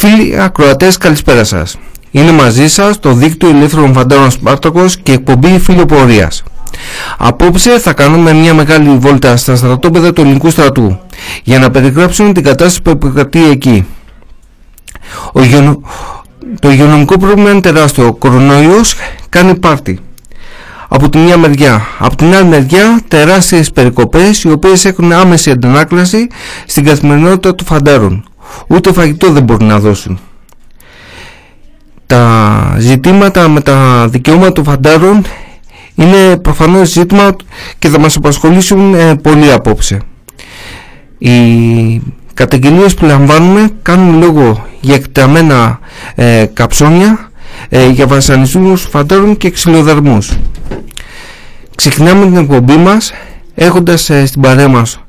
Φίλοι ακροατές καλησπέρα σας. Είναι μαζί σας το δίκτυο ελεύθερων φαντάρων Σπάρτακος και εκπομπή φιλοπορίας. Απόψε θα κάνουμε μια μεγάλη βόλτα στα στρατόπεδα του ελληνικού στρατού για να περιγράψουμε την κατάσταση που επικρατεί εκεί. Ο Το υγειονομικό πρόβλημα είναι τεράστιο. Ο κορονοϊός κάνει πάρτι. Από τη μια μεριά. Από την άλλη μεριά τεράστιες περικοπές οι οποίες έχουν άμεση αντανάκλαση στην καθημερινότητα του φαντάρων ούτε φαγητό δεν μπορούν να δώσουν. Τα ζητήματα με τα δικαιώματα των φαντάρων είναι προφανώς ζήτημα και θα μας απασχολήσουν ε, πολύ απόψε. Οι καταγγελίες που λαμβάνουμε κάνουν λόγο για εκταμένα ε, καψόνια, ε, για βασανισμούς φαντάρων και ξυλοδαρμούς. Ξεκινάμε την εκπομπή μας έχοντας ε, στην παρέα μας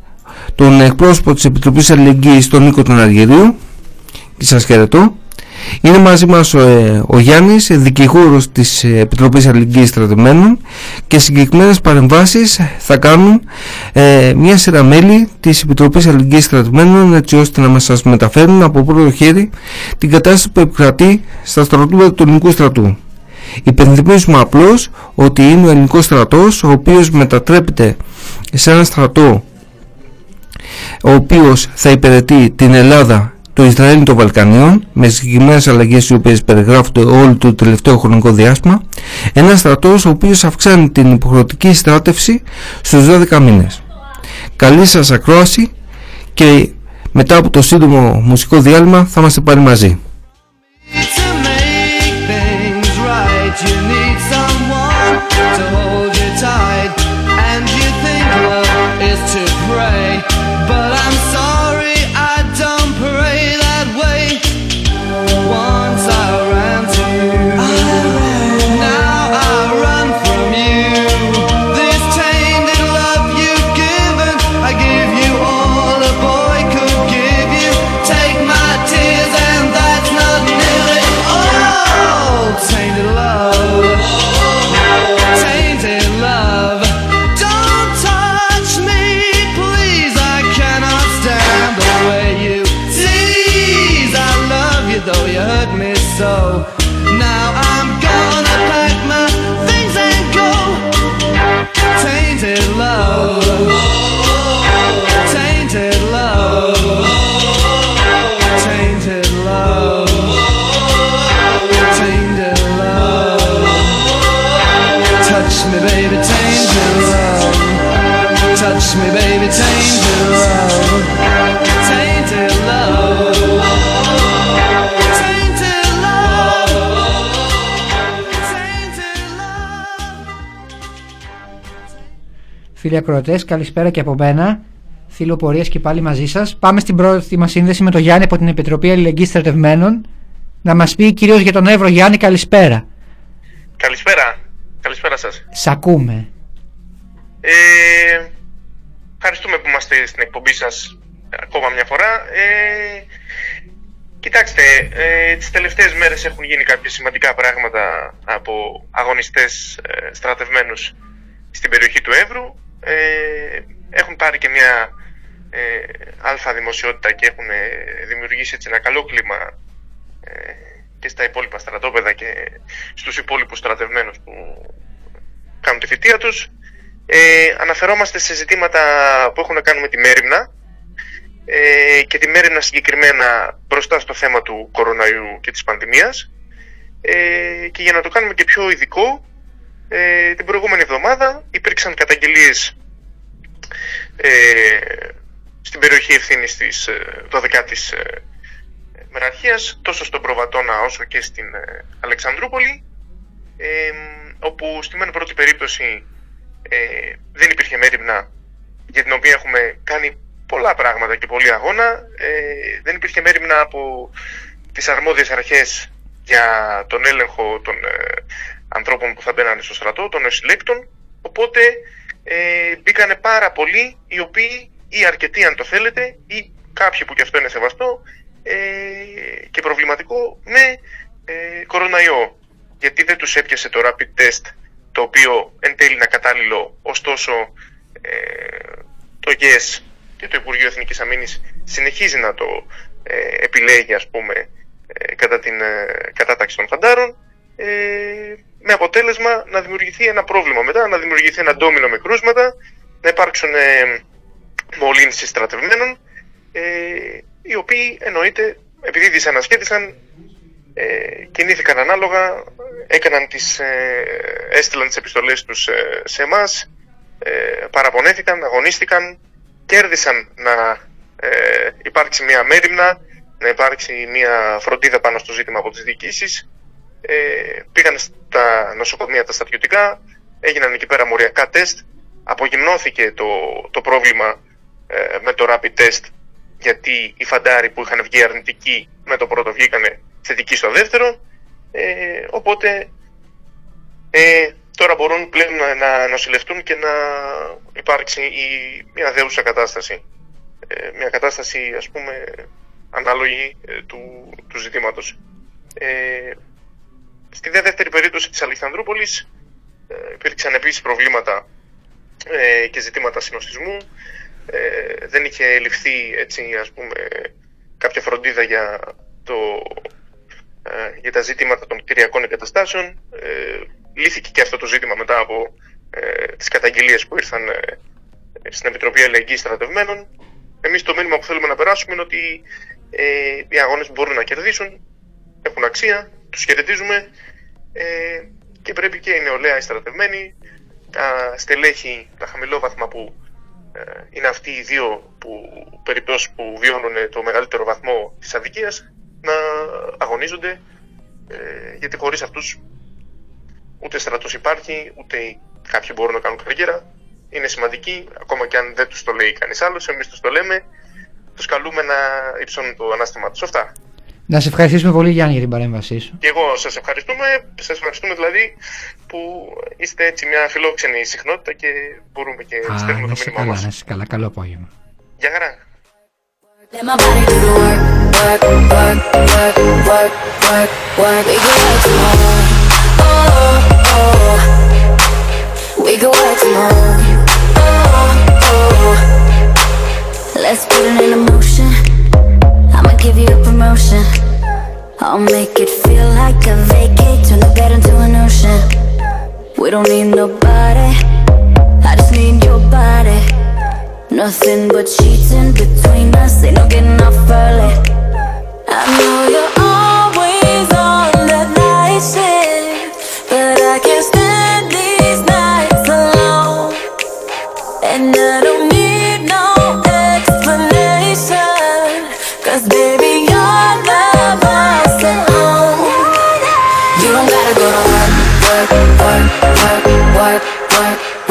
τον εκπρόσωπο της Επιτροπής Αλληλεγγύης τον Νίκο τον Αργυρίου και σας χαιρετώ είναι μαζί μας ο, ε, ο Γιάννης, δικηγόρος της Επιτροπής Αλληλεγγύης Στρατευμένων και συγκεκριμένες παρεμβάσεις θα κάνουν ε, μια σειρά μέλη της Επιτροπής Αλληλεγγύης Στρατευμένων έτσι ώστε να μας σας μεταφέρουν από πρώτο χέρι την κατάσταση που επικρατεί στα στρατούβα του ελληνικού στρατού. Υπενθυμίζουμε απλώς ότι είναι ο ελληνικός στρατός ο οποίος μετατρέπεται σε ένα στρατό ο οποίος θα υπηρετεί την Ελλάδα, το Ισραήλ των Βαλκανίων με συγκεκριμένες αλλαγές οι οποίες περιγράφονται όλο το τελευταίο χρονικό διάστημα ένας στρατός ο οποίος αυξάνει την υποχρεωτική στράτευση στους 12 μήνες. Καλή σας ακρόαση και μετά από το σύντομο μουσικό διάλειμμα θα είμαστε πάλι μαζί. Φίλοι ακροατές, καλησπέρα και από μένα. Φιλοπορίε και πάλι μαζί σας. Πάμε στην πρώτη μας σύνδεση με τον Γιάννη από την Επιτροπή Αλληλεγγύης Στρατευμένων. Να μας πει κυρίως για τον Εύρο Γιάννη, καλησπέρα. Καλησπέρα. Καλησπέρα σας. Σ' ακούμε. Ε, ευχαριστούμε που είμαστε στην εκπομπή σας ακόμα μια φορά. Ε, κοιτάξτε, ε, τις τελευταίες μέρες έχουν γίνει κάποια σημαντικά πράγματα από αγωνιστές ε, στρατευμένους στην περιοχή του Εύρου ε, έχουν πάρει και μια ε, αλφα δημοσιότητα και έχουν ε, δημιουργήσει έτσι ένα καλό κλίμα ε, και στα υπόλοιπα στρατόπεδα και στους υπόλοιπους στρατευμένους που κάνουν τη θητεία τους. Ε, αναφερόμαστε σε ζητήματα που έχουν να κάνουν με τη μέρημνα ε, και τη μέρημνα συγκεκριμένα μπροστά στο θέμα του κοροναϊού και της πανδημίας ε, και για να το κάνουμε και πιο ειδικό ε, την προηγούμενη εβδομάδα υπήρξαν καταγγελίες ε, στην περιοχή ευθύνης της 12ης ε, ε, μεραρχίας τόσο στον Προβατώνα όσο και στην Αλεξανδρούπολη όπου στη μεν πρώτη περίπτωση δεν υπήρχε μέρημνα για την οποία έχουμε κάνει πολλά πράγματα και πολλή αγώνα. Δεν υπήρχε μέρημνα από τις αρμόδιες αρχές για τον έλεγχο των ανθρώπων που θα μπαίνανε στο στρατό, των νοσηλέκτων. Οπότε ε, μπήκανε πάρα πολλοί οι οποίοι ή αρκετοί αν το θέλετε ή κάποιοι που και αυτό είναι σεβαστό ε, και προβληματικό με ε, κοροναϊό. Γιατί δεν τους έπιασε το rapid test το οποίο εν τέλει είναι κατάλληλο, ωστόσο ε, το ΓΕΣ και το Υπουργείο Εθνικής Αμήνης συνεχίζει να το ε, επιλέγει ας πούμε κατά την κατάταξη των φαντάρων με αποτέλεσμα να δημιουργηθεί ένα πρόβλημα μετά, να δημιουργηθεί ένα ντόμινο με κρούσματα, να υπάρξουν μολύνσεις στρατευμένων οι οποίοι εννοείται επειδή δυσανασχέτησαν ε, κινήθηκαν ανάλογα, έκαναν τις, ε, έστειλαν τις επιστολές τους ε, σε εμάς, ε, παραπονέθηκαν, αγωνίστηκαν, κέρδισαν να ε, υπάρξει μια μέρημνα, να υπάρξει μια φροντίδα πάνω στο ζήτημα από τις διοικήσεις, ε, πήγαν στα νοσοκομεία τα στρατιωτικά, έγιναν εκεί πέρα μοριακά τεστ, απογυμνώθηκε το, το πρόβλημα με το rapid test γιατί οι φαντάροι που είχαν βγει αρνητικοί με το πρώτο βγήκανε θετικοί στο δεύτερο. Ε, οπότε ε, τώρα μπορούν πλέον να, να νοσηλευτούν και να υπάρξει η, μια δέουσα κατάσταση. Ε, μια κατάσταση ας πούμε ανάλογη ε, του, του ζητήματος. Ε, στη δεύτερη περίπτωση της Αλεξανδρούπολης ε, υπήρξαν επίσης προβλήματα ε, και ζητήματα συνοστισμού ε, δεν είχε ληφθεί έτσι, ας πούμε, κάποια φροντίδα για, το, ε, για τα ζήτηματα των κτηριακών εγκαταστάσεων. Ε, λύθηκε και αυτό το ζήτημα μετά από ε, τις καταγγελίες που ήρθαν ε, στην Επιτροπή Αλληλεγγύης Στρατευμένων. Εμείς το μήνυμα που θέλουμε να περάσουμε είναι ότι ε, οι αγώνες μπορούν να κερδίσουν, έχουν αξία, τους χαιρετίζουμε ε, και πρέπει και η νεολαία οι στρατευμένοι, τα στελέχη, τα χαμηλόβαθμα που ε, είναι αυτοί οι δύο που, περιπτώσεις που βιώνουν το μεγαλύτερο βαθμό της αδικίας να αγωνίζονται ε, γιατί χωρίς αυτούς ούτε στρατός υπάρχει ούτε κάποιοι μπορούν να κάνουν καριέρα. Είναι σημαντικοί ακόμα και αν δεν τους το λέει κανείς άλλος εμείς τους το λέμε. Τους καλούμε να υψώνουν το ανάστημά τους. Αυτά να σε ευχαριστήσουμε πολύ Γιάννη για την παρέμβασή σου. Και εγώ σας ευχαριστούμε. Σας ευχαριστούμε δηλαδή που είστε έτσι μια φιλόξενη συχνότητα και μπορούμε και να στέλνουμε το μήνυμά μας. Να είσαι καλά, καλό απόγευμα. Γεια χαρά. Let my body do the work, work, work, work, work, work, work. We can work tomorrow. Oh, oh. We can work tomorrow. Oh, oh. Let's put it in motion. I'ma give you a promotion. I'll make it feel like a vacate, turn the bed into an ocean. We don't need nobody, I just need your body. Nothing but cheating between us, ain't no getting off early. I know you're always on that night shift, but I can't stand these nights alone. And I don't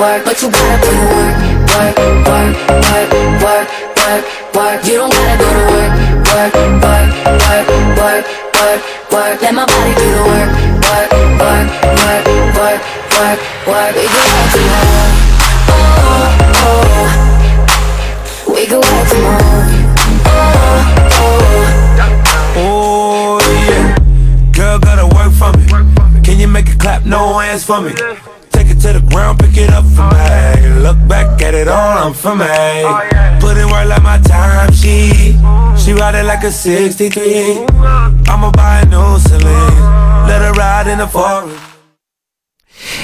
work, but you gotta put in work, work, work, work, work, work, work. You don't gotta go to work, work, work, work, work, work, work. Let my body do the work, work, work, work, work, work, work. We can work tomorrow. Oh, oh. We can work tomorrow. Oh, oh. Oh yeah, girl gotta work for me. Can you make it clap? No hands for me. To the ground, pick it up for me. Look back at it all, I'm for me. Put in work like my time, she she ride it like a 63. I'ma buy a new Celine. Let her ride in the forest.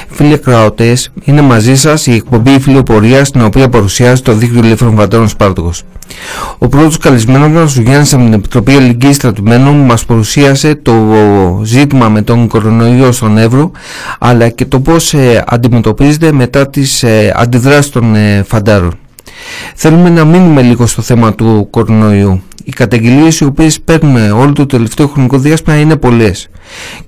Φίλοι ακροατές, είναι μαζί σας η εκπομπή Φιλοπορία στην οποία παρουσιάζει το δίκτυο ελεύθερων φαντάρων Σπάρτοκο. Ο πρώτος καλεσμένος μας, ο Γιάννης από την Επιτροπή Ελληνικής Στρατουμένων, μας παρουσίασε το ζήτημα με τον κορονοϊό στον Εύρο, αλλά και το πώς ε, αντιμετωπίζεται μετά τις ε, αντιδράσεις των ε, φαντάρων. Θέλουμε να μείνουμε λίγο στο θέμα του κορονοϊού. Οι καταγγελίες οι οποίες παίρνουμε όλο το τελευταίο χρονικό διάστημα είναι πολλές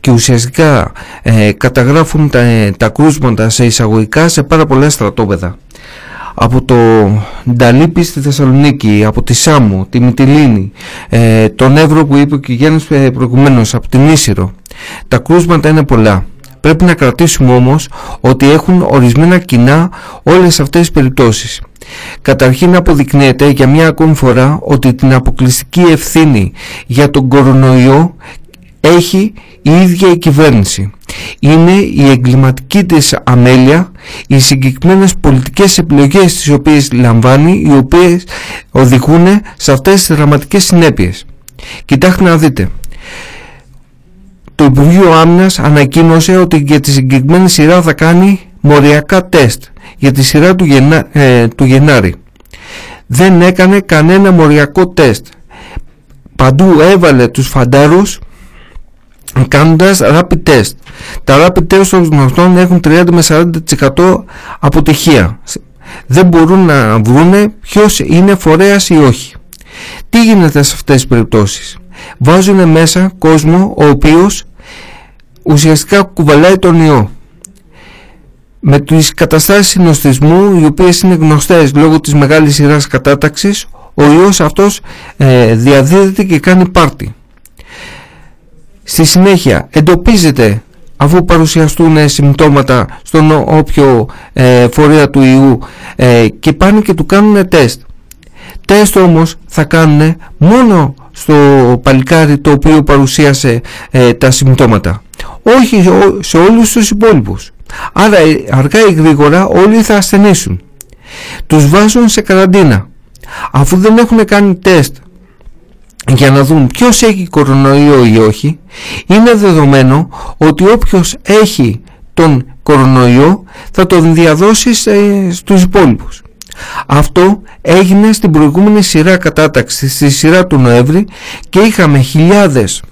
και ουσιαστικά ε, καταγράφουν τα, τα κρούσματα σε εισαγωγικά σε πάρα πολλά στρατόπεδα. Από το Νταλίπη στη Θεσσαλονίκη, από τη Σάμου, τη Μυτιλίνη, ε, τον Εύρο που είπε και ο Γιάννης ε, προηγουμένως, από την Ίσυρο. Τα κρούσματα είναι πολλά. Πρέπει να κρατήσουμε όμως ότι έχουν ορισμένα κοινά όλες αυτές τις περιπτώσεις. Καταρχήν αποδεικνύεται για μια ακόμη φορά ότι την αποκλειστική ευθύνη για τον κορονοϊό έχει η ίδια η κυβέρνηση. Είναι η εγκληματική της αμέλεια, οι συγκεκριμένες πολιτικές επιλογές τις οποίες λαμβάνει, οι οποίες οδηγούν σε αυτές τις δραματικές συνέπειες. Κοιτάξτε να δείτε. Το Υπουργείο Άμυνας ανακοίνωσε ότι για τη συγκεκριμένη σειρά θα κάνει μοριακά τεστ για τη σειρά του, ε, του Γενάρη. Δεν έκανε κανένα μοριακό τεστ. Παντού έβαλε τους φαντάρους κάνοντας rapid test. Τα rapid test των γνωστών έχουν 30 με 40% αποτυχία. Δεν μπορούν να βρούνε ποιος είναι φορέας ή όχι. Τι γίνεται σε αυτές τις περιπτώσεις; Βάζουν μέσα κόσμο ο οποίος ουσιαστικά κουβαλάει τον ιό. Με τις καταστάσεις συνοστισμού οι οποίες είναι γνωστές λόγω της μεγάλης σειράς κατάταξης ο ιός αυτός ε, διαδίδεται και κάνει πάρτι. Στη συνέχεια εντοπίζεται αφού παρουσιαστούν συμπτώματα στον όποιο ε, φορέα του ιού ε, και πάνε και του κάνουν τεστ. Τεστ όμως θα κάνουν μόνο στο παλικάρι το οποίο παρουσίασε ε, τα συμπτώματα. Όχι σε όλους τους υπόλοιπους. Άρα αργά ή γρήγορα όλοι θα ασθενήσουν. Τους βάζουν σε καραντίνα. Αφού δεν έχουν κάνει τεστ για να δουν ποιος έχει κορονοϊό ή όχι είναι δεδομένο ότι όποιος έχει τον κορονοϊό θα τον διαδώσει στους υπόλοιπους. Αυτό έγινε στην προηγούμενη σειρά κατάταξη, στη σειρά του Νοέμβρη και είχαμε χιλιάδες.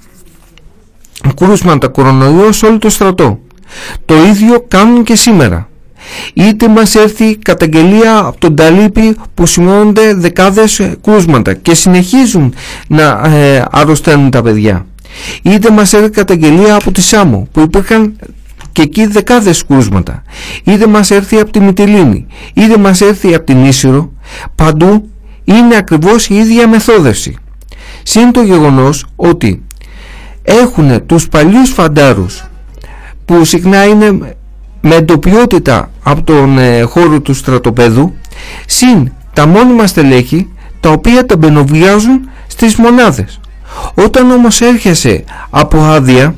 Κρούσματα κορονοϊό σε όλο το στρατό. Το ίδιο κάνουν και σήμερα. Είτε μας έρθει καταγγελία από τον Ταλίπη που σημειώνονται δεκάδες κρούσματα και συνεχίζουν να ε, αρρωσταίνουν τα παιδιά. Είτε μας έρθει καταγγελία από τη Σάμο που υπήρχαν και εκεί δεκάδες κρούσματα είτε μας έρθει από τη Μυτιλίνη είτε μας έρθει από την Ίσυρο παντού είναι ακριβώς η ίδια μεθόδευση συν το γεγονός ότι έχουν τους παλιούς φαντάρους που συχνά είναι με εντοπιότητα από τον ε, χώρο του στρατοπέδου συν τα μόνιμα στελέχη τα οποία τα μπαινοβιάζουν στις μονάδες. Όταν όμως έρχεσαι από άδεια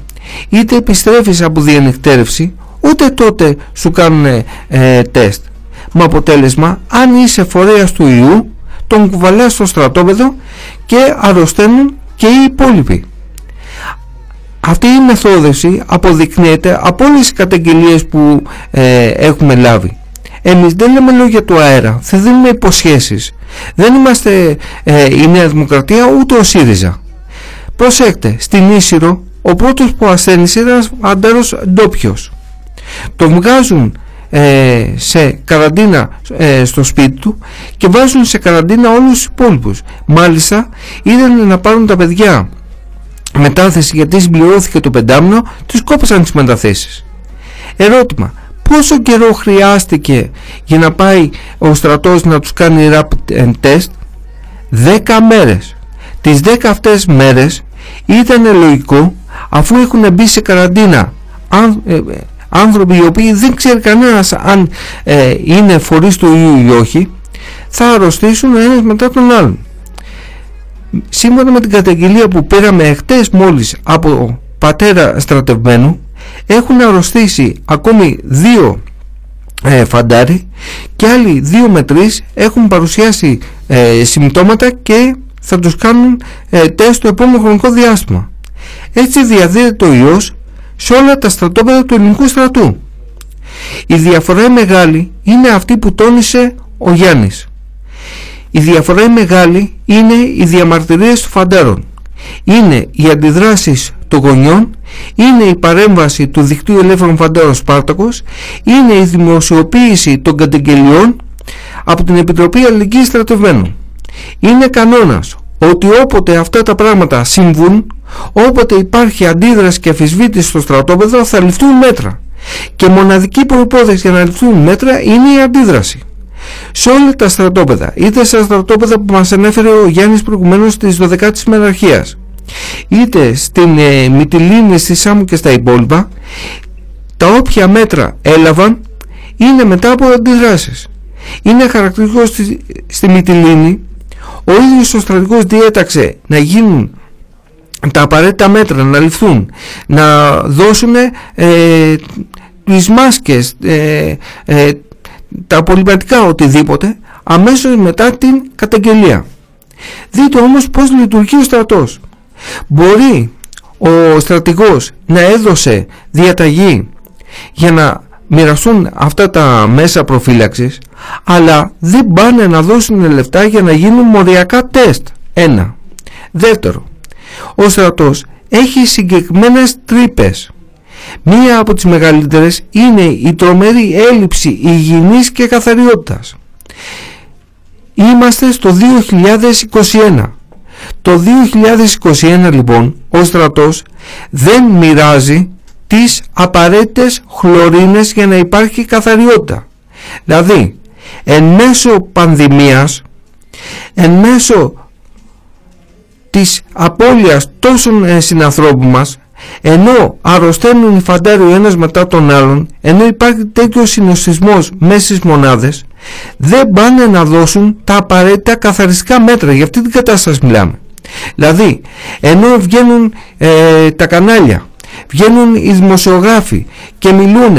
είτε επιστρέφεις από διανυκτέρευση ούτε τότε σου κάνουν ε, τεστ. Με αποτέλεσμα αν είσαι φορέας του ιού τον κουβαλάς στο στρατόπεδο και αρρωσταίνουν και οι υπόλοιποι. Αυτή η μεθόδευση αποδεικνύεται από όλες τις καταγγελίες που ε, έχουμε λάβει. Εμείς δεν λέμε λόγια του αέρα, δεν δίνουμε υποσχέσεις. Δεν είμαστε ε, η Νέα Δημοκρατία ούτε ο ΣΥΡΙΖΑ. Προσέξτε, στην Ίσυρο ο πρώτος που ασθένησε ήταν ένας αντάρος ντόπιος. Το βγάζουν ε, σε καραντίνα στο σπίτι του και βάζουν σε καραντίνα όλους τους υπόλοιπους. Μάλιστα είδαν να πάρουν τα παιδιά μετάθεση γιατί συμπληρώθηκε το πεντάμινο, τους κόπησαν τις μεταθέσεις. Ερώτημα, πόσο καιρό χρειάστηκε για να πάει ο στρατός να τους κάνει rapid test; 10 μέρες τις 10 αυτές μέρες ήταν λογικό αφού έχουν μπει σε καραντίνα ε, άνθρωποι οι οποίοι δεν ξέρει κανένας αν ε, είναι φορείς του ιού ή όχι θα αρρωστήσουν ένας μετά τον άλλον σύμφωνα με την καταγγελία που πήραμε χτες μόλις από πατέρα στρατευμένου έχουν αρρωστήσει ακόμη δύο ε, φαντάρι και άλλοι δύο με τρεις έχουν παρουσιάσει ε, συμπτώματα και θα τους κάνουν ε, τεστ το επόμενο χρονικό διάστημα. Έτσι διαδίδεται το ιός σε όλα τα στρατόπεδα του ελληνικού στρατού. Η διαφορά μεγάλη είναι αυτή που τόνισε ο Γιάννης. Η διαφορά μεγάλη είναι οι διαμαρτυρίες των φαντάρων. Είναι οι αντιδράσεις των γονιών, είναι η παρέμβαση του δικτύου ελεύθερων φαντάρων Σπάρτακος, είναι η δημοσιοποίηση των καταγγελιών από την Επιτροπή Αλληλεγγύης Στρατευμένων. Είναι κανόνας ότι όποτε αυτά τα πράγματα συμβούν, όποτε υπάρχει αντίδραση και αφισβήτηση στο στρατόπεδο θα ληφθούν μέτρα. Και μοναδική προπόθεση για να ληφθούν μέτρα είναι η αντίδραση σε όλα τα στρατόπεδα, είτε στα στρατόπεδα που μας ανέφερε ο Γιάννης προηγουμένως της 12ης Μεραρχίας, είτε στην ε, Μυτιλίνη, στη Σάμου και στα υπόλοιπα, τα όποια μέτρα έλαβαν είναι μετά από αντιδράσεις. Είναι χαρακτηριστικό στη, στη Μυτιλίνη, ο ίδιος ο στρατηγός διέταξε να γίνουν τα απαραίτητα μέτρα να ληφθούν, να δώσουν ε, τις μάσκες, ε, ε, τα πολυματικά οτιδήποτε αμέσως μετά την καταγγελία. Δείτε όμως πώς λειτουργεί ο στρατός. Μπορεί ο στρατηγός να έδωσε διαταγή για να μοιραστούν αυτά τα μέσα προφύλαξης αλλά δεν πάνε να δώσουν λεφτά για να γίνουν μοριακά τεστ. Ένα. Δεύτερο. Ο στρατός έχει συγκεκριμένες τρύπες. Μία από τις μεγαλύτερες είναι η τρομερή έλλειψη υγιεινής και καθαριότητας. Είμαστε στο 2021 το 2021 λοιπόν ο στρατός δεν μοιράζει τις απαραίτητες χλωρίνες για να υπάρχει καθαριότητα. Δηλαδή, εν μέσω πανδημίας, εν μέσω της απώλειας τόσων ε, συνανθρώπων μας, ενώ αρρωσταίνουν οι φαντάροι ο ένας μετά τον άλλον, ενώ υπάρχει τέτοιος συνοστισμός μέσα στις μονάδες, δεν πάνε να δώσουν τα απαραίτητα καθαριστικά μέτρα. Για αυτή την κατάσταση μιλάμε. Δηλαδή, ενώ βγαίνουν ε, τα κανάλια, βγαίνουν οι δημοσιογράφοι και μιλούν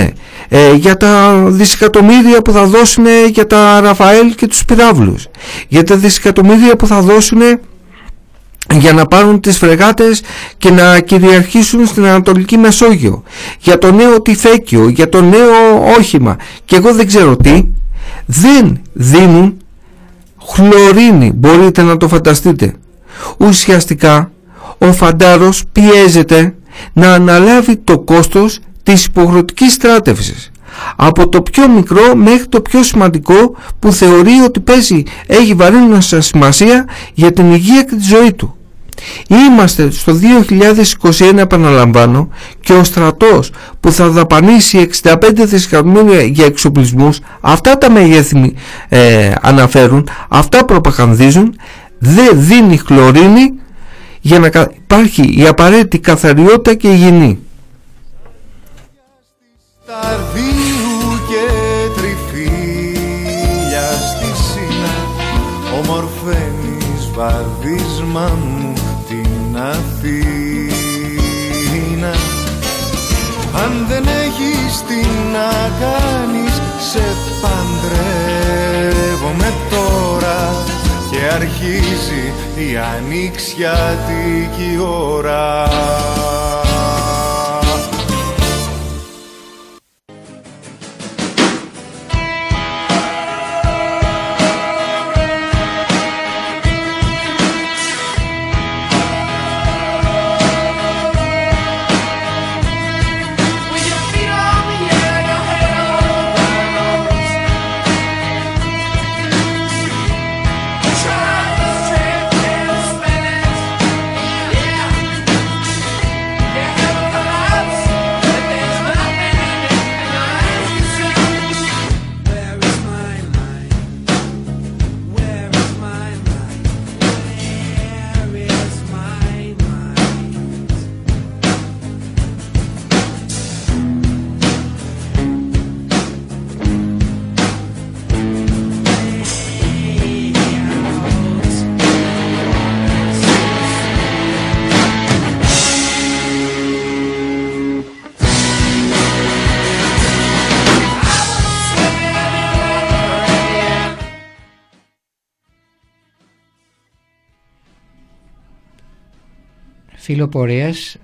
ε, για τα δισεκατομμύρια που θα δώσουν για τα Ραφαέλ και τους πυράβλους, για τα δισεκατομμύρια που θα δώσουν για να πάρουν τις φρεγάτες και να κυριαρχήσουν στην Ανατολική Μεσόγειο. Για το νέο τυφέκιο, για το νέο όχημα. Και εγώ δεν ξέρω τι. Δεν δίνουν χλωρίνη μπορείτε να το φανταστείτε. Ουσιαστικά ο φαντάρος πιέζεται να αναλάβει το κόστος της υποχρεωτικής στράτευσης από το πιο μικρό μέχρι το πιο σημαντικό που θεωρεί ότι παίζει έχει βαρύνουσα σημασία για την υγεία και τη ζωή του. Είμαστε στο 2021 επαναλαμβάνω και ο στρατός που θα δαπανίσει 65 δισεκατομμύρια για εξοπλισμούς αυτά τα μεγέθη ε, αναφέρουν, αυτά προπαγανδίζουν δεν δίνει χλωρίνη για να υπάρχει η απαραίτητη καθαριότητα και υγιεινή. Σταρδίου και τριφύλια στη σύνα ομορφαίνεις βαρδίσμα μου την Αθήνα αν δεν έχεις τι να κάνεις σε παντρεύομαι τώρα και αρχίζει η ανοιξιάτικη ώρα Φίλο πορείας,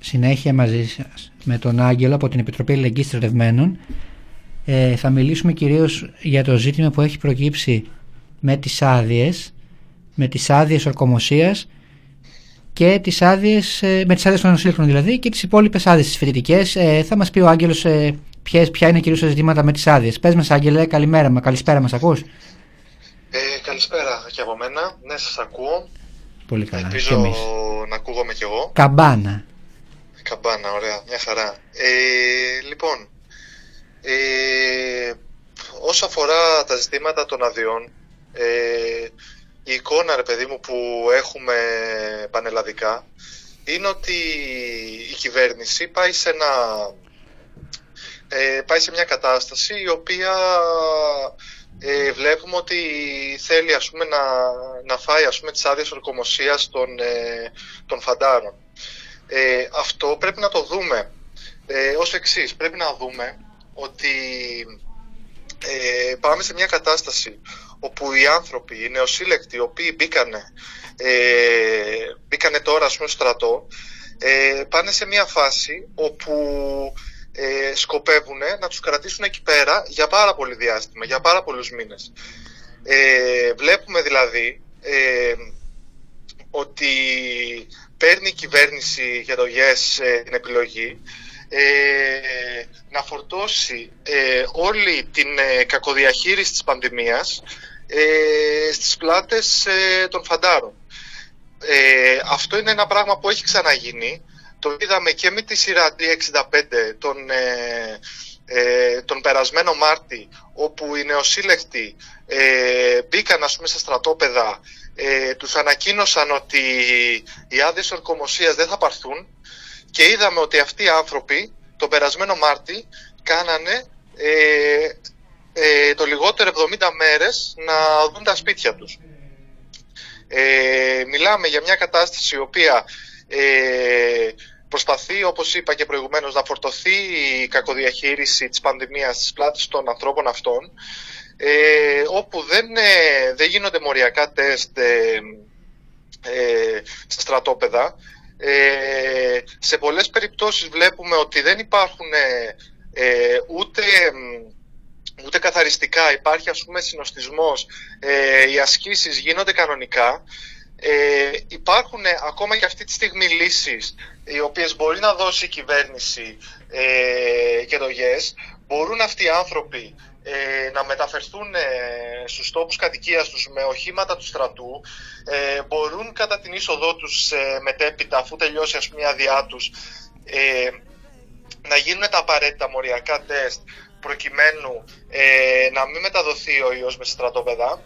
συνέχεια μαζί σας με τον Άγγελο από την Επιτροπή Ελληνικής Στρατευμένων. Ε, θα μιλήσουμε κυρίως για το ζήτημα που έχει προκύψει με τις άδειες, με τις άδειες ορκομοσίας και τις άδειες, ε, με τις άδειες των νοσήλικων δηλαδή και τις υπόλοιπες άδειες τις φοιτητικές. Ε, θα μας πει ο Άγγελος ε, ποιες, ποια είναι κυρίως τα ζητήματα με τις άδειες. Πες μας Άγγελε, καλημέρα, μας καλησπέρα μας ακούς. Ε, καλησπέρα και από μένα. Ναι, σας ακούω. Πολύ καλά. Ελπίζω και εμείς. να ακούγομαι κι εγώ. Καμπάνα. Καμπάνα, ωραία, μια χαρά. Ε, λοιπόν, ε, όσο αφορά τα ζητήματα των αδειών, ε, η εικόνα, ρε παιδί μου, που έχουμε πανελλαδικά, είναι ότι η κυβέρνηση πάει σε, ένα, ε, πάει σε μια κατάσταση η οποία ε, βλέπουμε ότι θέλει ας πούμε, να, να φάει ας πούμε, τις άδειες ορκομοσίας των, ε, των φαντάρων. Ε, αυτό πρέπει να το δούμε ε, ως εξής. Πρέπει να δούμε ότι ε, πάμε σε μια κατάσταση όπου οι άνθρωποι, οι νεοσύλλεκτοι, οι οποίοι μπήκανε, ε, μπήκανε τώρα ας πούμε, στο στρατό, ε, πάνε σε μια φάση όπου ε, σκοπεύουν να τους κρατήσουν εκεί πέρα για πάρα πολύ διάστημα, για πάρα πολλούς μήνες. Ε, βλέπουμε δηλαδή ε, ότι παίρνει η κυβέρνηση για το ΓΕΣ ε, την επιλογή ε, να φορτώσει ε, όλη την ε, κακοδιαχείριση της πανδημίας ε, στις πλάτες των φαντάρων. αυτό είναι ένα πράγμα που έχει ξαναγίνει. Το είδαμε και με τη σειρά D65 τον, τον περασμένο Μάρτι, όπου οι νεοσύλλεκτοι μπήκαν ας πούμε, στα στρατόπεδα, τους ανακοίνωσαν ότι οι άδειες ορκομοσίας δεν θα πάρθουν και είδαμε ότι αυτοί οι άνθρωποι τον περασμένο Μάρτι κάνανε ε, ε, το λιγότερο 70 μέρες να δουν τα σπίτια τους. Ε, μιλάμε για μια κατάσταση η οποία ε, προσπαθεί, όπως είπα και προηγουμένως, να φορτωθεί η κακοδιαχείριση της πανδημίας στις πλάτες των ανθρώπων αυτών, ε, όπου δεν, ε, δεν γίνονται μοριακά τεστ ε, στα στρατόπεδα, ε, σε πολλές περιπτώσεις βλέπουμε ότι δεν υπάρχουν ε, ε, ούτε, ούτε καθαριστικά, υπάρχει ας πούμε συνοστισμός, ε, οι ασκήσεις γίνονται κανονικά. Ε, υπάρχουν ακόμα και αυτή τη στιγμή λύσεις οι οποίες μπορεί να δώσει η κυβέρνηση ε, και το ΓΕΣ. Μπορούν αυτοί οι άνθρωποι ε, να μεταφερθούν ε, στους τόπους κατοικίας τους με οχήματα του στρατού ε, μπορούν κατά την είσοδό τους ε, μετέπειτα αφού τελειώσει ας πούμε η άδειά τους ε, να γίνουν τα απαραίτητα μοριακά τεστ προκειμένου ε, να μην μεταδοθεί ο ιός με στρατόπεδα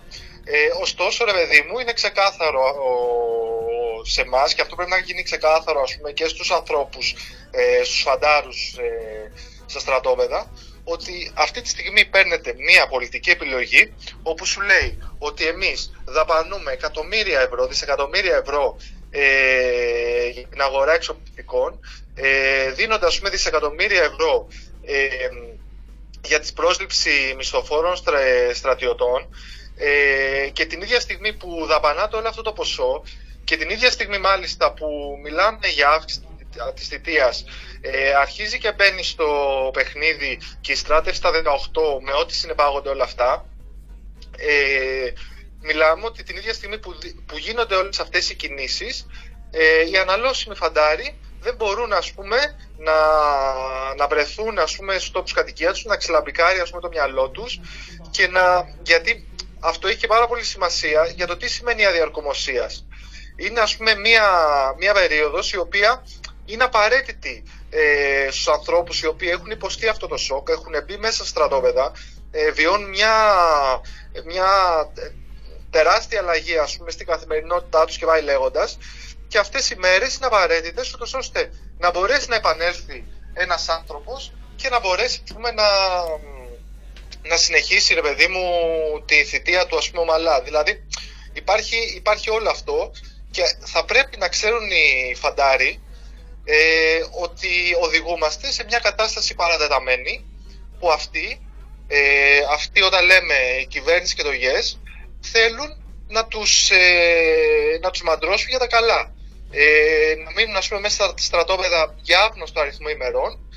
ε, ωστόσο ρε παιδί μου είναι ξεκάθαρο ο, σε εμάς και αυτό πρέπει να γίνει ξεκάθαρο ας πούμε, και στους ανθρώπους, ε, στους φαντάρους ε, στα στρατόπεδα ότι αυτή τη στιγμή παίρνετε μία πολιτική επιλογή όπου σου λέει ότι εμείς δαπανούμε εκατομμύρια ευρώ, δισεκατομμύρια ευρώ ε, για την αγορά εξοπλιστικών ε, δίνοντας πούμε, δισεκατομμύρια ευρώ ε, για τη πρόσληψη μισθοφόρων στρα, στρατιωτών ε, και την ίδια στιγμή που δαπανάτε όλο αυτό το ποσό και την ίδια στιγμή μάλιστα που μιλάμε για αύξηση της θητείας ε, αρχίζει και μπαίνει στο παιχνίδι και η στράτευση στα 18 με ό,τι συνεπάγονται όλα αυτά. Ε, μιλάμε ότι την ίδια στιγμή που, που γίνονται όλες αυτές οι κινήσεις ε, οι αναλώσιμοι φαντάροι δεν μπορούν ας πούμε να, να βρεθούν ας πούμε στους τόπους κατοικία τους, να ξελαμπικάρει ας πούμε το μυαλό τους και να, γιατί αυτό έχει και πάρα πολύ σημασία για το τι σημαίνει η αδιαρκομοσίας. Είναι ας πούμε μία, μία περίοδος η οποία είναι απαραίτητη ε, στους ανθρώπους οι οποίοι έχουν υποστεί αυτό το σοκ, έχουν μπει μέσα στα στρατόπεδα, ε, βιώνουν μια, μια τεράστια αλλαγή ας πούμε στην καθημερινότητά τους και πάει λέγοντας και αυτές οι μέρες είναι απαραίτητες ώστε να μπορέσει να επανέλθει ένας άνθρωπος και να μπορέσει πούμε, να, να συνεχίσει ρε παιδί μου τη θητεία του ας πούμε ομαλά. Δηλαδή υπάρχει, υπάρχει όλο αυτό και θα πρέπει να ξέρουν οι φαντάροι ε, ότι οδηγούμαστε σε μια κατάσταση παρατεταμένη που αυτοί, ε, αυτοί όταν λέμε η κυβέρνηση και το ΓΕΣ θέλουν να τους, ε, να τους μαντρώσουν για τα καλά. Ε, να μείνουν ας πούμε, μέσα στα στρατόπεδα για άγνωστο αριθμό ημερών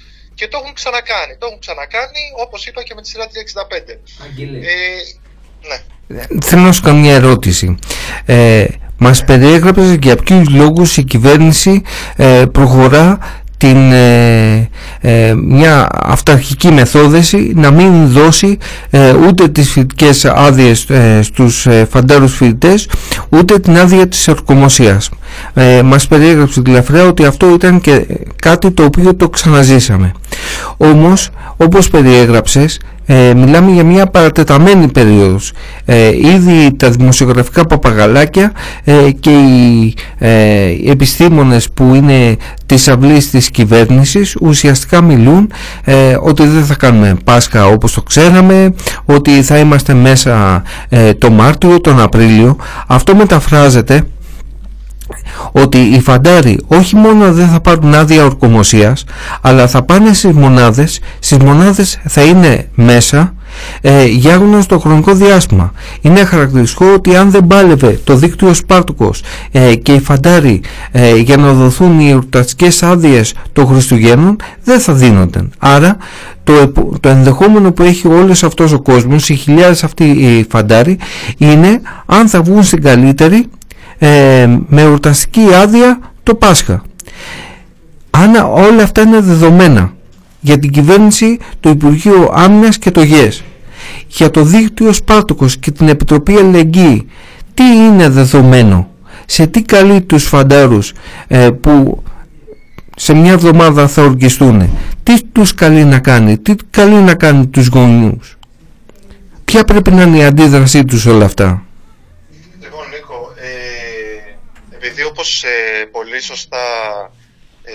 και το έχουν ξανακάνει. Το έχουν ξανακάνει όπως είπα και με τη σειρά 365. Ε, ναι. Θέλω να σου κάνω μια ερώτηση. Ε, μας περιέγραψες για ποιους λόγους η κυβέρνηση ε, προχωρά την, ε, ε, μια αυταρχική μεθόδεση να μην δώσει ούτε τις φοιτικές άδειες στους φαντάρους φοιτητές ούτε την άδεια της ορκομοσίας. Μας περιέγραψε τη ότι αυτό ήταν και κάτι το οποίο το ξαναζήσαμε. Όμως όπως περιέγραψες ε, μιλάμε για μια παρατεταμένη περίοδος ε, ήδη τα δημοσιογραφικά παπαγαλάκια ε, και οι, ε, οι επιστήμονες που είναι της αυλής της κυβέρνησης ουσιαστικά μιλούν ε, ότι δεν θα κάνουμε Πάσχα όπως το ξέραμε ότι θα είμαστε μέσα το Μάρτιο, τον Απρίλιο αυτό μεταφράζεται ότι οι φαντάροι όχι μόνο δεν θα πάρουν άδεια ορκομοσίας αλλά θα πάνε στις μονάδες, στις μονάδες θα είναι μέσα ε, για γνωστό χρονικό διάστημα. Είναι χαρακτηριστικό ότι αν δεν πάλευε το δίκτυο Σπάρτουκος ε, και οι φαντάροι ε, για να δοθούν οι εορταστικές άδειες των Χριστουγέννων δεν θα δίνονταν. Άρα το, το ενδεχόμενο που έχει όλος αυτός ο κόσμος, οι χιλιάδες αυτοί οι φαντάροι είναι αν θα βγουν στην καλύτερη ε, με εορταστική άδεια το Πάσχα. Αν όλα αυτά είναι δεδομένα για την κυβέρνηση, το Υπουργείο Άμυνας και το ΓΕΣ. Για το δίκτυο Σπάρτοκος και την Επιτροπή Ελεγγύη, τι είναι δεδομένο, σε τι καλεί τους φαντάρους ε, που σε μια εβδομάδα θα ορκιστούν, τι τους καλεί να κάνει, τι καλεί να κάνει τους γονιούς; Ποια πρέπει να είναι η αντίδρασή τους όλα αυτά; Λοιπόν, Νίκο, ε, επειδή όπως ε, πολύ σωστά ε,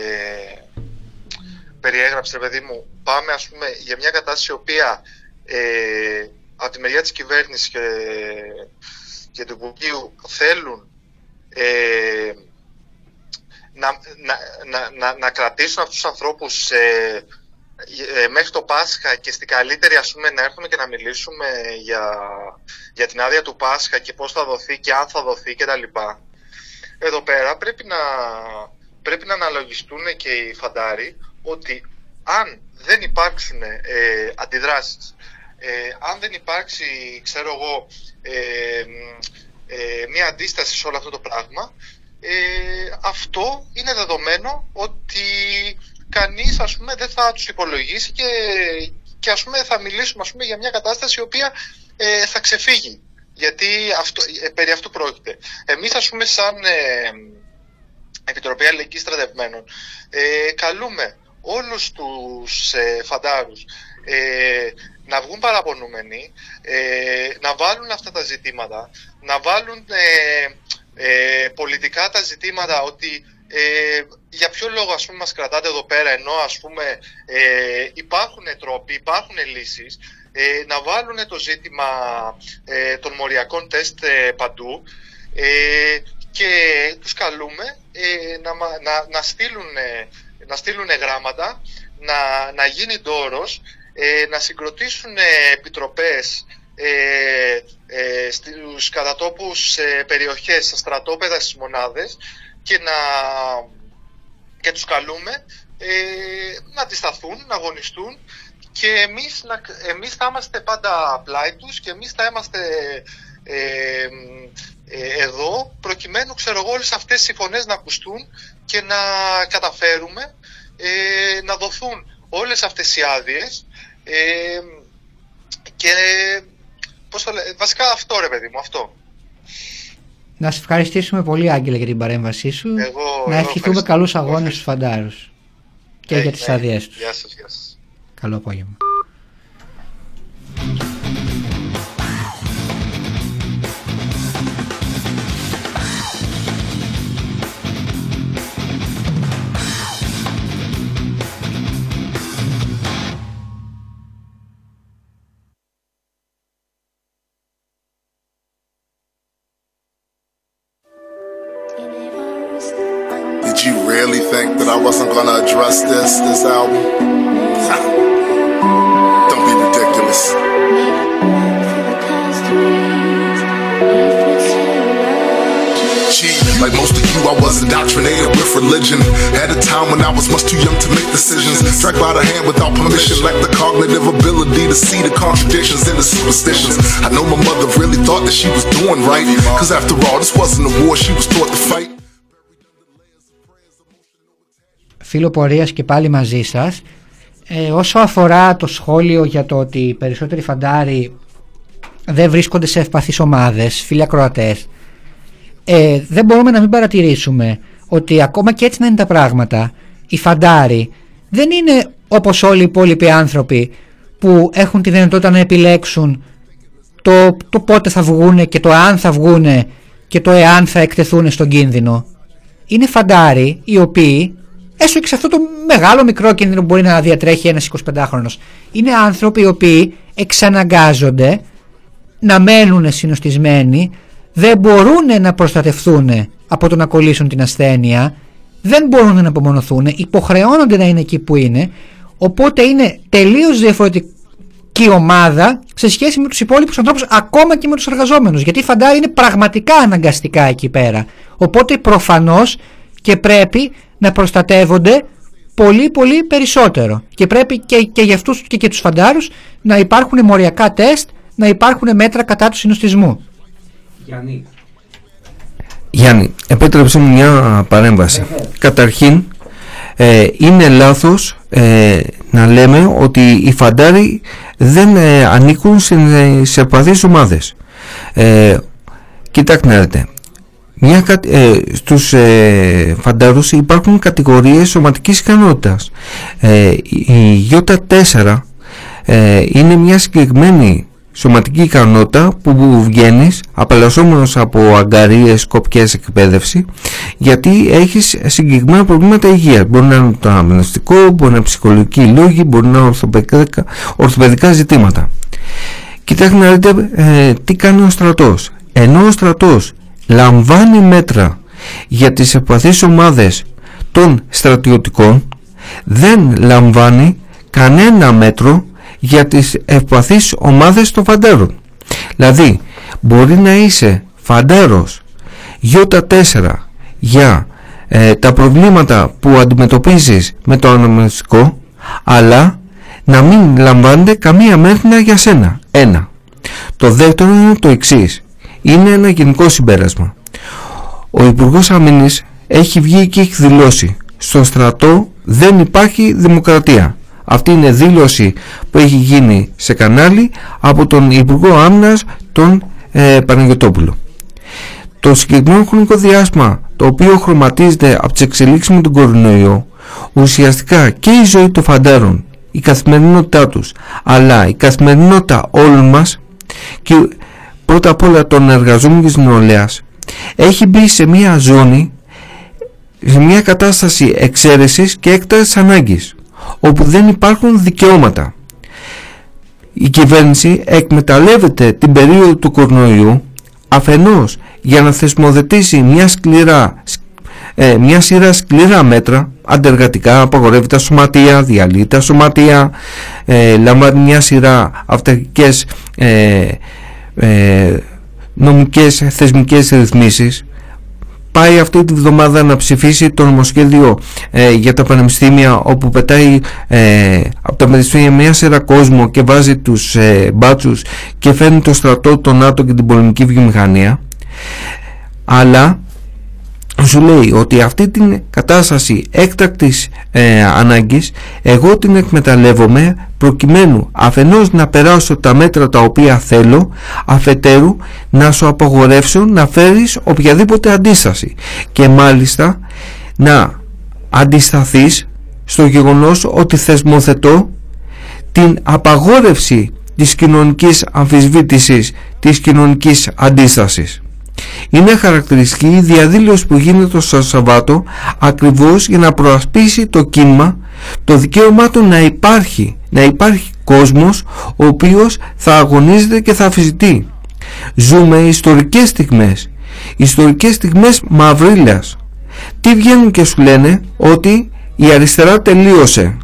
περιέγραψε, παιδί μου, πάμε ας πούμε για μια κατάσταση η οποία ε, από τη μεριά της κυβέρνησης και, και του Υπουργείου θέλουν ε, να, να, να, να, να κρατήσουν αυτούς τους ανθρώπους ε, ε, μέχρι το Πάσχα και στην καλύτερη ας πούμε να έρθουμε και να μιλήσουμε για, για την άδεια του Πάσχα και πώς θα δοθεί και αν θα δοθεί κτλ. Εδώ πέρα πρέπει να, πρέπει να αναλογιστούν και οι φαντάροι ότι αν δεν υπάρξουν ε, αντιδράσεις, ε, αν δεν υπάρξει, ξέρω εγώ, ε, ε, μια αντίσταση σε όλο αυτό το πράγμα, ε, αυτό είναι δεδομένο ότι κανείς ας πούμε δεν θα τους υπολογίσει και, και ας πούμε θα μιλήσουμε ας πούμε, για μια κατάσταση η οποία ε, θα ξεφύγει. Γιατί αυτό, ε, περί αυτού πρόκειται. Εμείς ας πούμε σαν ε, Επιτροπή Αλληλεγγύης Στρατευμένων ε, καλούμε όλους τους ε, φαντάρους ε, να βγουν παραπονούμενοι, ε, να βάλουν αυτά τα ζητήματα, να βάλουν ε, ε, πολιτικά τα ζητήματα ότι ε, για ποιο λόγο ας πούμε μας κρατάτε εδώ πέρα ενώ ας πούμε ε, υπάρχουν τρόποι, υπάρχουν λύσεις ε, να βάλουν το ζήτημα ε, των μοριακών τεστ ε, παντού. Και τους καλούμε να, να, να, στείλουν, να στείλουν γράμματα, να, να γίνει δώρος, να συγκροτήσουν επιτροπές ε, ε, στους κατατόπους ε, περιοχές, στα στρατόπεδα, στις μονάδες και, να, και τους καλούμε ε, να αντισταθούν, να αγωνιστούν και εμείς, να, εμείς θα είμαστε πάντα πλάι τους και εμείς θα είμαστε ε, ε, εδώ προκειμένου ξέρω εγώ όλες αυτές οι φωνές να ακουστούν και να καταφέρουμε να δοθούν όλες αυτές οι άδειες και πώς το βασικά αυτό ρε παιδί μου, αυτό. Να σε ευχαριστήσουμε πολύ Άγγελε για την παρέμβασή σου. Εγώ, να ευχηθούμε καλούς αγώνες στους φαντάρους. Και για τις άδειές τους. Γεια σας, γεια σας. Καλό απόγευμα. wasn't gonna address this, this album. Don't be ridiculous. Gee, like most of you, I was indoctrinated with religion. At a time when I was much too young to make decisions. Dragged by the hand without permission, lacked the cognitive ability to see the contradictions and the superstitions. I know my mother really thought that she was doing right. Cause after all, this wasn't a war she was taught to fight. φίλο πορείας και πάλι μαζί σας. Ε, όσο αφορά το σχόλιο για το ότι οι περισσότεροι φαντάροι δεν βρίσκονται σε ευπαθείς ομάδες, φίλοι ακροατές, ε, δεν μπορούμε να μην παρατηρήσουμε ότι ακόμα και έτσι να είναι τα πράγματα, οι φαντάροι δεν είναι όπως όλοι οι υπόλοιποι άνθρωποι που έχουν τη δυνατότητα να επιλέξουν το, το πότε θα βγούνε και το αν θα βγούνε και το εάν θα εκτεθούν στον κίνδυνο. Είναι φαντάροι οι οποίοι έστω και σε αυτό το μεγάλο μικρό κίνδυνο που μπορεί να διατρέχει ένας 25χρονος. Είναι άνθρωποι οι οποίοι εξαναγκάζονται να μένουν συνοστισμένοι, δεν μπορούν να προστατευτούν από το να κολλήσουν την ασθένεια, δεν μπορούν να απομονωθούν, υποχρεώνονται να είναι εκεί που είναι, οπότε είναι τελείως διαφορετική ομάδα σε σχέση με τους υπόλοιπους ανθρώπους, ακόμα και με τους εργαζόμενους, γιατί οι φαντάροι είναι πραγματικά αναγκαστικά εκεί πέρα. Οπότε προφανώς και πρέπει να προστατεύονται πολύ πολύ περισσότερο και πρέπει και, και για αυτούς και, και τους φαντάρους να υπάρχουν μοριακά τεστ, να υπάρχουν μέτρα κατά του συνοστισμού. Γιάννη, Γιάννη επέτρεψε μου μια παρέμβαση. Καταρχήν, ε, είναι λάθος ε, να λέμε ότι οι φαντάροι δεν ε, ανήκουν σε, σε επαδείς ομάδες. Ε, κοιτάξτε να δείτε, μια, ε, στους ε, φαντάρους υπάρχουν κατηγορίες σωματικής ικανότητας. Ε, η Ι4 ε, είναι μια συγκεκριμένη σωματική ικανότητα που βγαίνεις απελασσόμενος από αγκαρίες, κοπιές εκπαίδευση γιατί έχεις συγκεκριμένα προβλήματα υγείας. Μπορεί να είναι το αμυναστικό, μπορεί να είναι ψυχολογικοί λόγοι, μπορεί να είναι ορθοπαιδικά, ορθοπαιδικά ζητήματα. Κοιτάξτε να δείτε ε, τι κάνει ο στρατός. Ενώ ο στρατός λαμβάνει μέτρα για τις ευπαθείς ομάδες των στρατιωτικών δεν λαμβάνει κανένα μέτρο για τις ευπαθείς ομάδες των φαντέρων. Δηλαδή μπορεί να είσαι φαντέρος Ι4 για ε, τα προβλήματα που αντιμετωπίζεις με το αναμνηστικό αλλά να μην λαμβάνεται καμία μέρη για σένα. Ένα. Το δεύτερο είναι το εξής είναι ένα γενικό συμπέρασμα. Ο Υπουργός Αμήνης έχει βγει και έχει δηλώσει στον στρατό δεν υπάρχει δημοκρατία. Αυτή είναι δήλωση που έχει γίνει σε κανάλι από τον Υπουργό Άμυνας τον ε, Παναγιωτόπουλο. Το συγκεκριμένο χρονικό διάστημα το οποίο χρωματίζεται από τις εξελίξεις με τον κορονοϊό ουσιαστικά και η ζωή των φαντάρων, η καθημερινότητά τους αλλά η καθημερινότητα όλων μας και πρώτα απ' όλα των εργαζόμενων της νεολαίας έχει μπει σε μια ζώνη σε μια κατάσταση εξαίρεσης και έκτασης ανάγκης όπου δεν υπάρχουν δικαιώματα. Η κυβέρνηση εκμεταλλεύεται την περίοδο του κορονοϊού αφενός για να θεσμοθετήσει μια, σκληρά, ε, μια σειρά σκληρά μέτρα αντεργατικά, απαγορεύει τα σωματεία, διαλύει τα σωματεία, ε, λαμβάνει μια σειρά αυταρχικές ε, ε, νομικές θεσμικές ρυθμίσεις πάει αυτή τη βδομάδα να ψηφίσει το νομοσχέδιο ε, για τα πανεπιστήμια όπου πετάει ε, από τα πανεπιστήμια μια σειρά κόσμο και βάζει τους ε, μπάτσους και φέρνει το στρατό, τον ΝΑΤΟ και την πολεμική βιομηχανία. Αλλά σου λέει ότι αυτή την κατάσταση έκτακτης ε, ανάγκης εγώ την εκμεταλλεύομαι προκειμένου αφενός να περάσω τα μέτρα τα οποία θέλω αφετέρου να σου απογορεύσω να φέρεις οποιαδήποτε αντίσταση και μάλιστα να αντισταθείς στο γεγονός ότι θεσμοθετώ την απαγόρευση της κοινωνικής αμφισβήτησης της κοινωνικής αντίστασης είναι χαρακτηριστική η διαδήλωση που γίνεται στο Σαββάτο ακριβώς για να προασπίσει το κίνημα το δικαίωμά του να υπάρχει, να υπάρχει κόσμος ο οποίος θα αγωνίζεται και θα αφιζητεί. Ζούμε ιστορικές στιγμές, ιστορικές στιγμές μαυρίλας. Τι βγαίνουν και σου λένε ότι η αριστερά τελείωσε,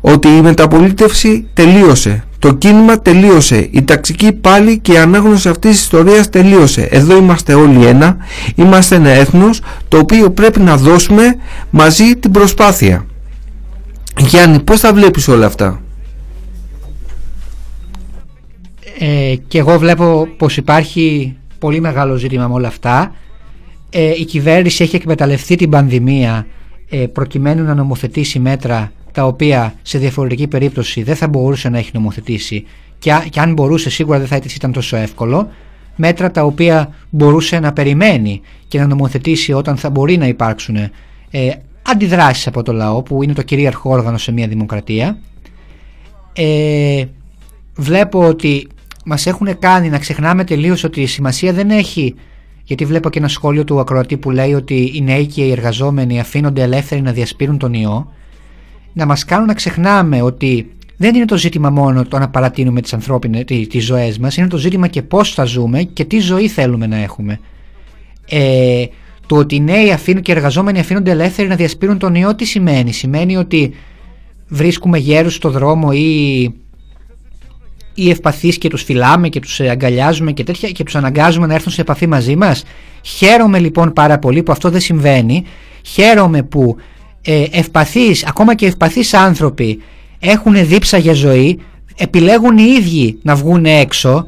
ότι η μεταπολίτευση τελείωσε, το κίνημα τελείωσε. Η ταξική πάλι και η ανάγνωση αυτής της ιστορίας τελείωσε. Εδώ είμαστε όλοι ένα. Είμαστε ένα έθνος το οποίο πρέπει να δώσουμε μαζί την προσπάθεια. Γιάννη, πώς θα βλέπεις όλα αυτά; Ε, και εγώ βλέπω πως υπάρχει πολύ μεγάλο ζήτημα με όλα αυτά. Ε, η κυβέρνηση έχει εκμεταλλευτεί την πανδημία ε, προκειμένου να νομοθετήσει μέτρα τα οποία σε διαφορετική περίπτωση δεν θα μπορούσε να έχει νομοθετήσει και, και αν μπορούσε σίγουρα δεν θα ήταν τόσο εύκολο μέτρα τα οποία μπορούσε να περιμένει και να νομοθετήσει όταν θα μπορεί να υπάρξουν ε, αντιδράσεις από το λαό που είναι το κυρίαρχο όργανο σε μια δημοκρατία. Ε, βλέπω ότι μας έχουν κάνει να ξεχνάμε τελείως ότι η σημασία δεν έχει γιατί βλέπω και ένα σχόλιο του ακροατή που λέει ότι οι νέοι και οι εργαζόμενοι αφήνονται ελεύθεροι να διασπείρουν τον ιό να μας κάνουν να ξεχνάμε ότι δεν είναι το ζήτημα μόνο το να παρατείνουμε τις ανθρώπινες, τις, τις ζωές μας, είναι το ζήτημα και πώς θα ζούμε και τι ζωή θέλουμε να έχουμε. Ε, το ότι οι νέοι αφήνουν και οι εργαζόμενοι αφήνονται ελεύθεροι να διασπείρουν τον ιό τι σημαίνει; Σημαίνει ότι βρίσκουμε γέρους στο δρόμο ή, ή ευπαθείς και τους φυλάμε και τους αγκαλιάζουμε και τέτοια και τους αναγκάζουμε να έρθουν σε επαφή μαζί μας; Χαίρομαι λοιπόν πάρα πολύ που αυτό δεν συμβαίνει. Χαίρομαι που ε, ευπαθείς, ακόμα και ευπαθείς άνθρωποι έχουν δίψα για ζωή, επιλέγουν οι ίδιοι να βγουν έξω,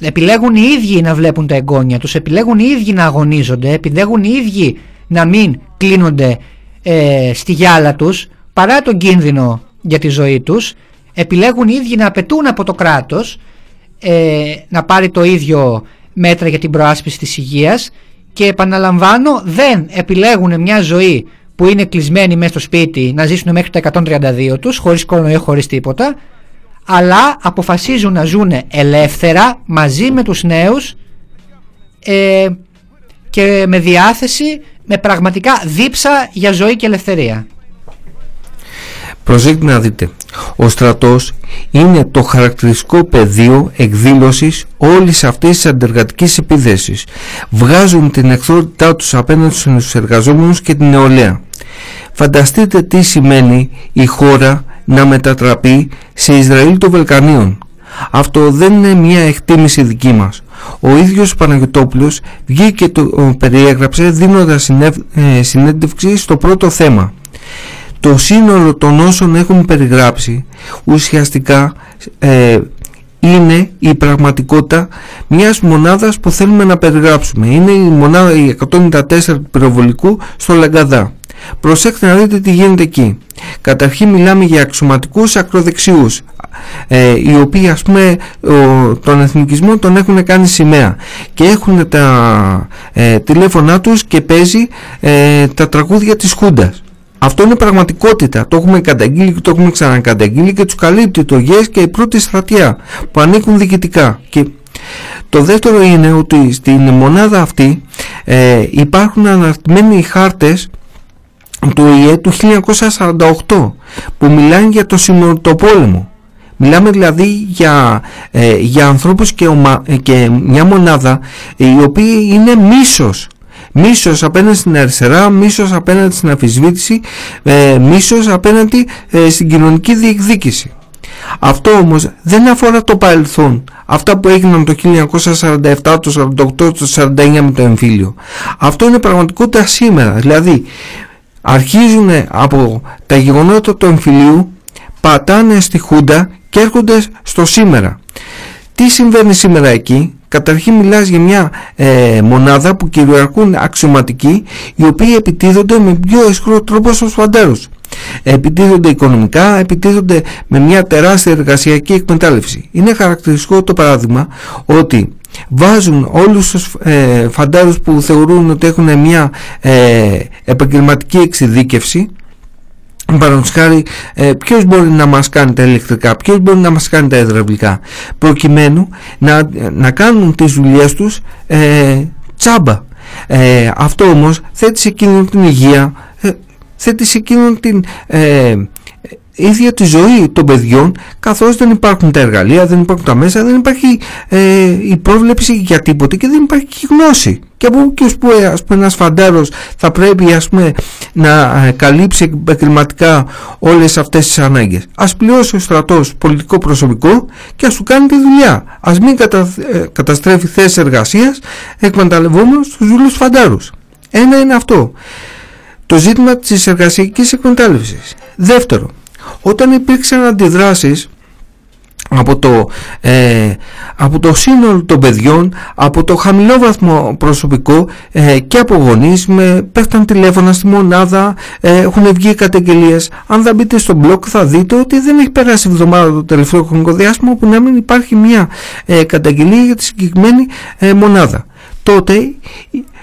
επιλέγουν οι ίδιοι να βλέπουν τα εγγόνια τους, επιλέγουν οι ίδιοι να αγωνίζονται, επιλέγουν οι ίδιοι να μην κλείνονται ε, στη γυάλα τους παρά τον κίνδυνο για τη ζωή τους, επιλέγουν οι ίδιοι να απαιτούν από το κράτος ε, να πάρει το ίδιο μέτρα για την προάσπιση της υγείας και επαναλαμβάνω δεν επιλέγουν μια ζωή που είναι κλεισμένοι μέσα στο σπίτι να ζήσουν μέχρι τα 132 τους χωρίς κορονοϊό χωρίς τίποτα αλλά αποφασίζουν να ζουν ελεύθερα μαζί με τους νέους ε, και με διάθεση με πραγματικά δίψα για ζωή και ελευθερία. Προσέξτε να δείτε, ο στρατός είναι το χαρακτηριστικό πεδίο εκδήλωσης όλης αυτής της αντεργατικής επίδεσης. Βγάζουν την εχθρότητά τους απέναντι στους εργαζόμενους και την νεολαία. Φανταστείτε τι σημαίνει η χώρα να μετατραπεί σε Ισραήλ των Βελκανίων. Αυτό δεν είναι μια εκτίμηση δική μας. Ο ίδιος Παναγιωτόπουλος βγήκε και το περιέγραψε δίνοντας ε, συνέντευξη στο πρώτο θέμα. Το σύνολο των όσων έχουν περιγράψει ουσιαστικά ε, είναι η πραγματικότητα μιας μονάδας που θέλουμε να περιγράψουμε. Είναι η μονάδα η 194 του πυροβολικού στο Λαγκαδά. Προσέξτε να δείτε τι γίνεται εκεί. Καταρχήν μιλάμε για αξιωματικούς ακροδεξιούς ε, οι οποίοι ας πούμε τον εθνικισμό τον έχουν κάνει σημαία και έχουν τα ε, τηλέφωνά τους και παίζει ε, τα τραγούδια της Χούντας. Αυτό είναι πραγματικότητα. Το έχουμε καταγγείλει και το έχουμε ξανακαταγγείλει και τους καλύπτει το ΓΕΣ και η πρώτη στρατιά που ανήκουν διοικητικά. Και το δεύτερο είναι ότι στην μονάδα αυτή ε, υπάρχουν αναρτημένοι οι χάρτες του ΙΕ του 1948 που μιλάνε για το πόλεμο. Μιλάμε δηλαδή για, ε, για ανθρώπους και, ε, και μια μονάδα οι οποίοι είναι μίσος. Μίσος απέναντι στην αριστερά, μίσος απέναντι στην αφισβήτηση, ε, μίσος απέναντι ε, στην κοινωνική διεκδίκηση. Αυτό όμως δεν αφορά το παρελθόν, αυτά που έγιναν το 1947, το 1948, το 1949 με το εμφύλιο. Αυτό είναι πραγματικότητα σήμερα, δηλαδή αρχίζουν από τα γεγονότα του εμφυλίου, πατάνε στη Χούντα και έρχονται στο σήμερα. Τι συμβαίνει σήμερα εκεί, καταρχήν μιλάς για μια ε, μονάδα που κυριαρχούν αξιωματικοί οι οποίοι επιτίθονται με πιο ισχυρό τρόπο στους φαντάρους. Επιτίθονται οικονομικά, επιτίθονται με μια τεράστια εργασιακή εκμετάλλευση. Είναι χαρακτηριστικό το παράδειγμα ότι βάζουν όλους τους ε, φαντάρους που θεωρούν ότι έχουν μια ε, επαγγελματική εξειδίκευση Παραδείγματος χάρη, ε, ποιος μπορεί να μας κάνει τα ηλεκτρικά, ποιος μπορεί να μας κάνει τα υδραυλικά, προκειμένου να, να κάνουν τις δουλειές τους ε, τσάμπα. Ε, αυτό όμως θέτει σε εκείνον την υγεία, ε, θέτει σε εκείνον την ε, ίδια τη ζωή των παιδιών καθώς δεν υπάρχουν τα εργαλεία, δεν υπάρχουν τα μέσα, δεν υπάρχει ε, η πρόβλεψη για τίποτε και δεν υπάρχει και γνώση. Και από εκεί και που ας πούμε, ένας φαντάρος θα πρέπει ας πούμε, να ε, καλύψει επαγγελματικά όλες αυτές τις ανάγκες. Ας πληρώσει ο στρατός πολιτικό προσωπικό και ας του κάνει τη δουλειά. Ας μην κατα, ε, καταστρέφει θέσεις εργασίας εκμεταλλευόμενος τους δουλούς φαντάρους. Ένα είναι αυτό. Το ζήτημα της εργασιακής εκμετάλλευσης. Δεύτερο, όταν υπήρξαν αντιδράσεις από το, ε, από το σύνολο των παιδιών, από το χαμηλό βαθμό προσωπικό ε, και από γονείς, με, πέφταν τηλέφωνα στη μονάδα, ε, έχουν βγει καταγγελίες. Αν δεν μπείτε στο blog θα δείτε ότι δεν έχει περάσει εβδομάδα το τελευταίο χρονικό διάστημα που να μην υπάρχει μια ε, καταγγελία για τη συγκεκριμένη ε, μονάδα. Τότε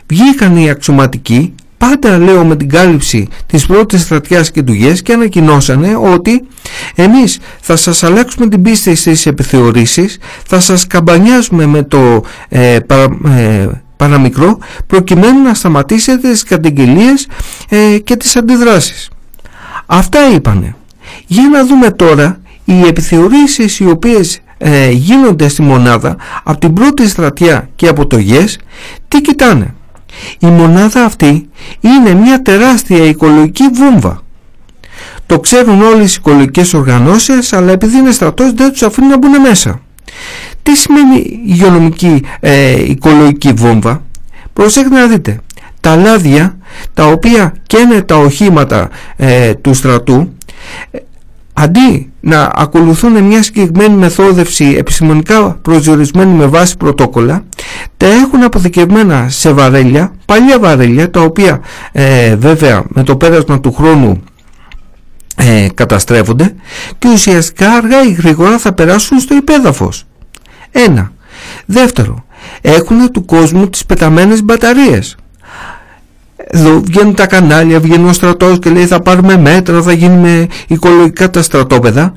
βγήκαν οι αξιωματικοί πάντα λέω με την κάλυψη της πρώτης στρατιάς και του ΓΕΣ και ανακοινώσανε ότι εμείς θα σας αλλάξουμε την πίστη στις επιθεωρήσεις, θα σας καμπανιάζουμε με το ε, ε, παραμικρό προκειμένου να σταματήσετε τις καταγγελίες ε, και τις αντιδράσεις. Αυτά είπανε. Για να δούμε τώρα οι επιθεωρήσεις οι οποίες ε, γίνονται στη μονάδα από την πρώτη στρατιά και από το ΓΕΣ τι κοιτάνε η μονάδα αυτή είναι μια τεράστια οικολογική βόμβα. Το ξέρουν όλες οι οικολογικές οργανώσεις αλλά επειδή είναι στρατός δεν τους αφήνουν να μπουν μέσα. Τι σημαίνει υγειονομική ε, οικολογική βόμβα; Προσέχετε να δείτε. Τα λάδια τα οποία καίνε τα οχήματα ε, του στρατού αντί να ακολουθούν μια συγκεκριμένη μεθόδευση επιστημονικά προσδιορισμένη με βάση πρωτόκολλα τα έχουν αποθηκευμένα σε βαρέλια, παλιά βαρέλια τα οποία ε, βέβαια με το πέρασμα του χρόνου ε, καταστρέφονται και ουσιαστικά αργά ή γρήγορα θα περάσουν στο υπέδαφος. Ένα. Δεύτερο, έχουν του κόσμου τις πεταμένες μπαταρίες εδώ βγαίνουν τα κανάλια, βγαίνει ο στρατός και λέει θα πάρουμε μέτρα, θα γίνουμε οικολογικά τα στρατόπεδα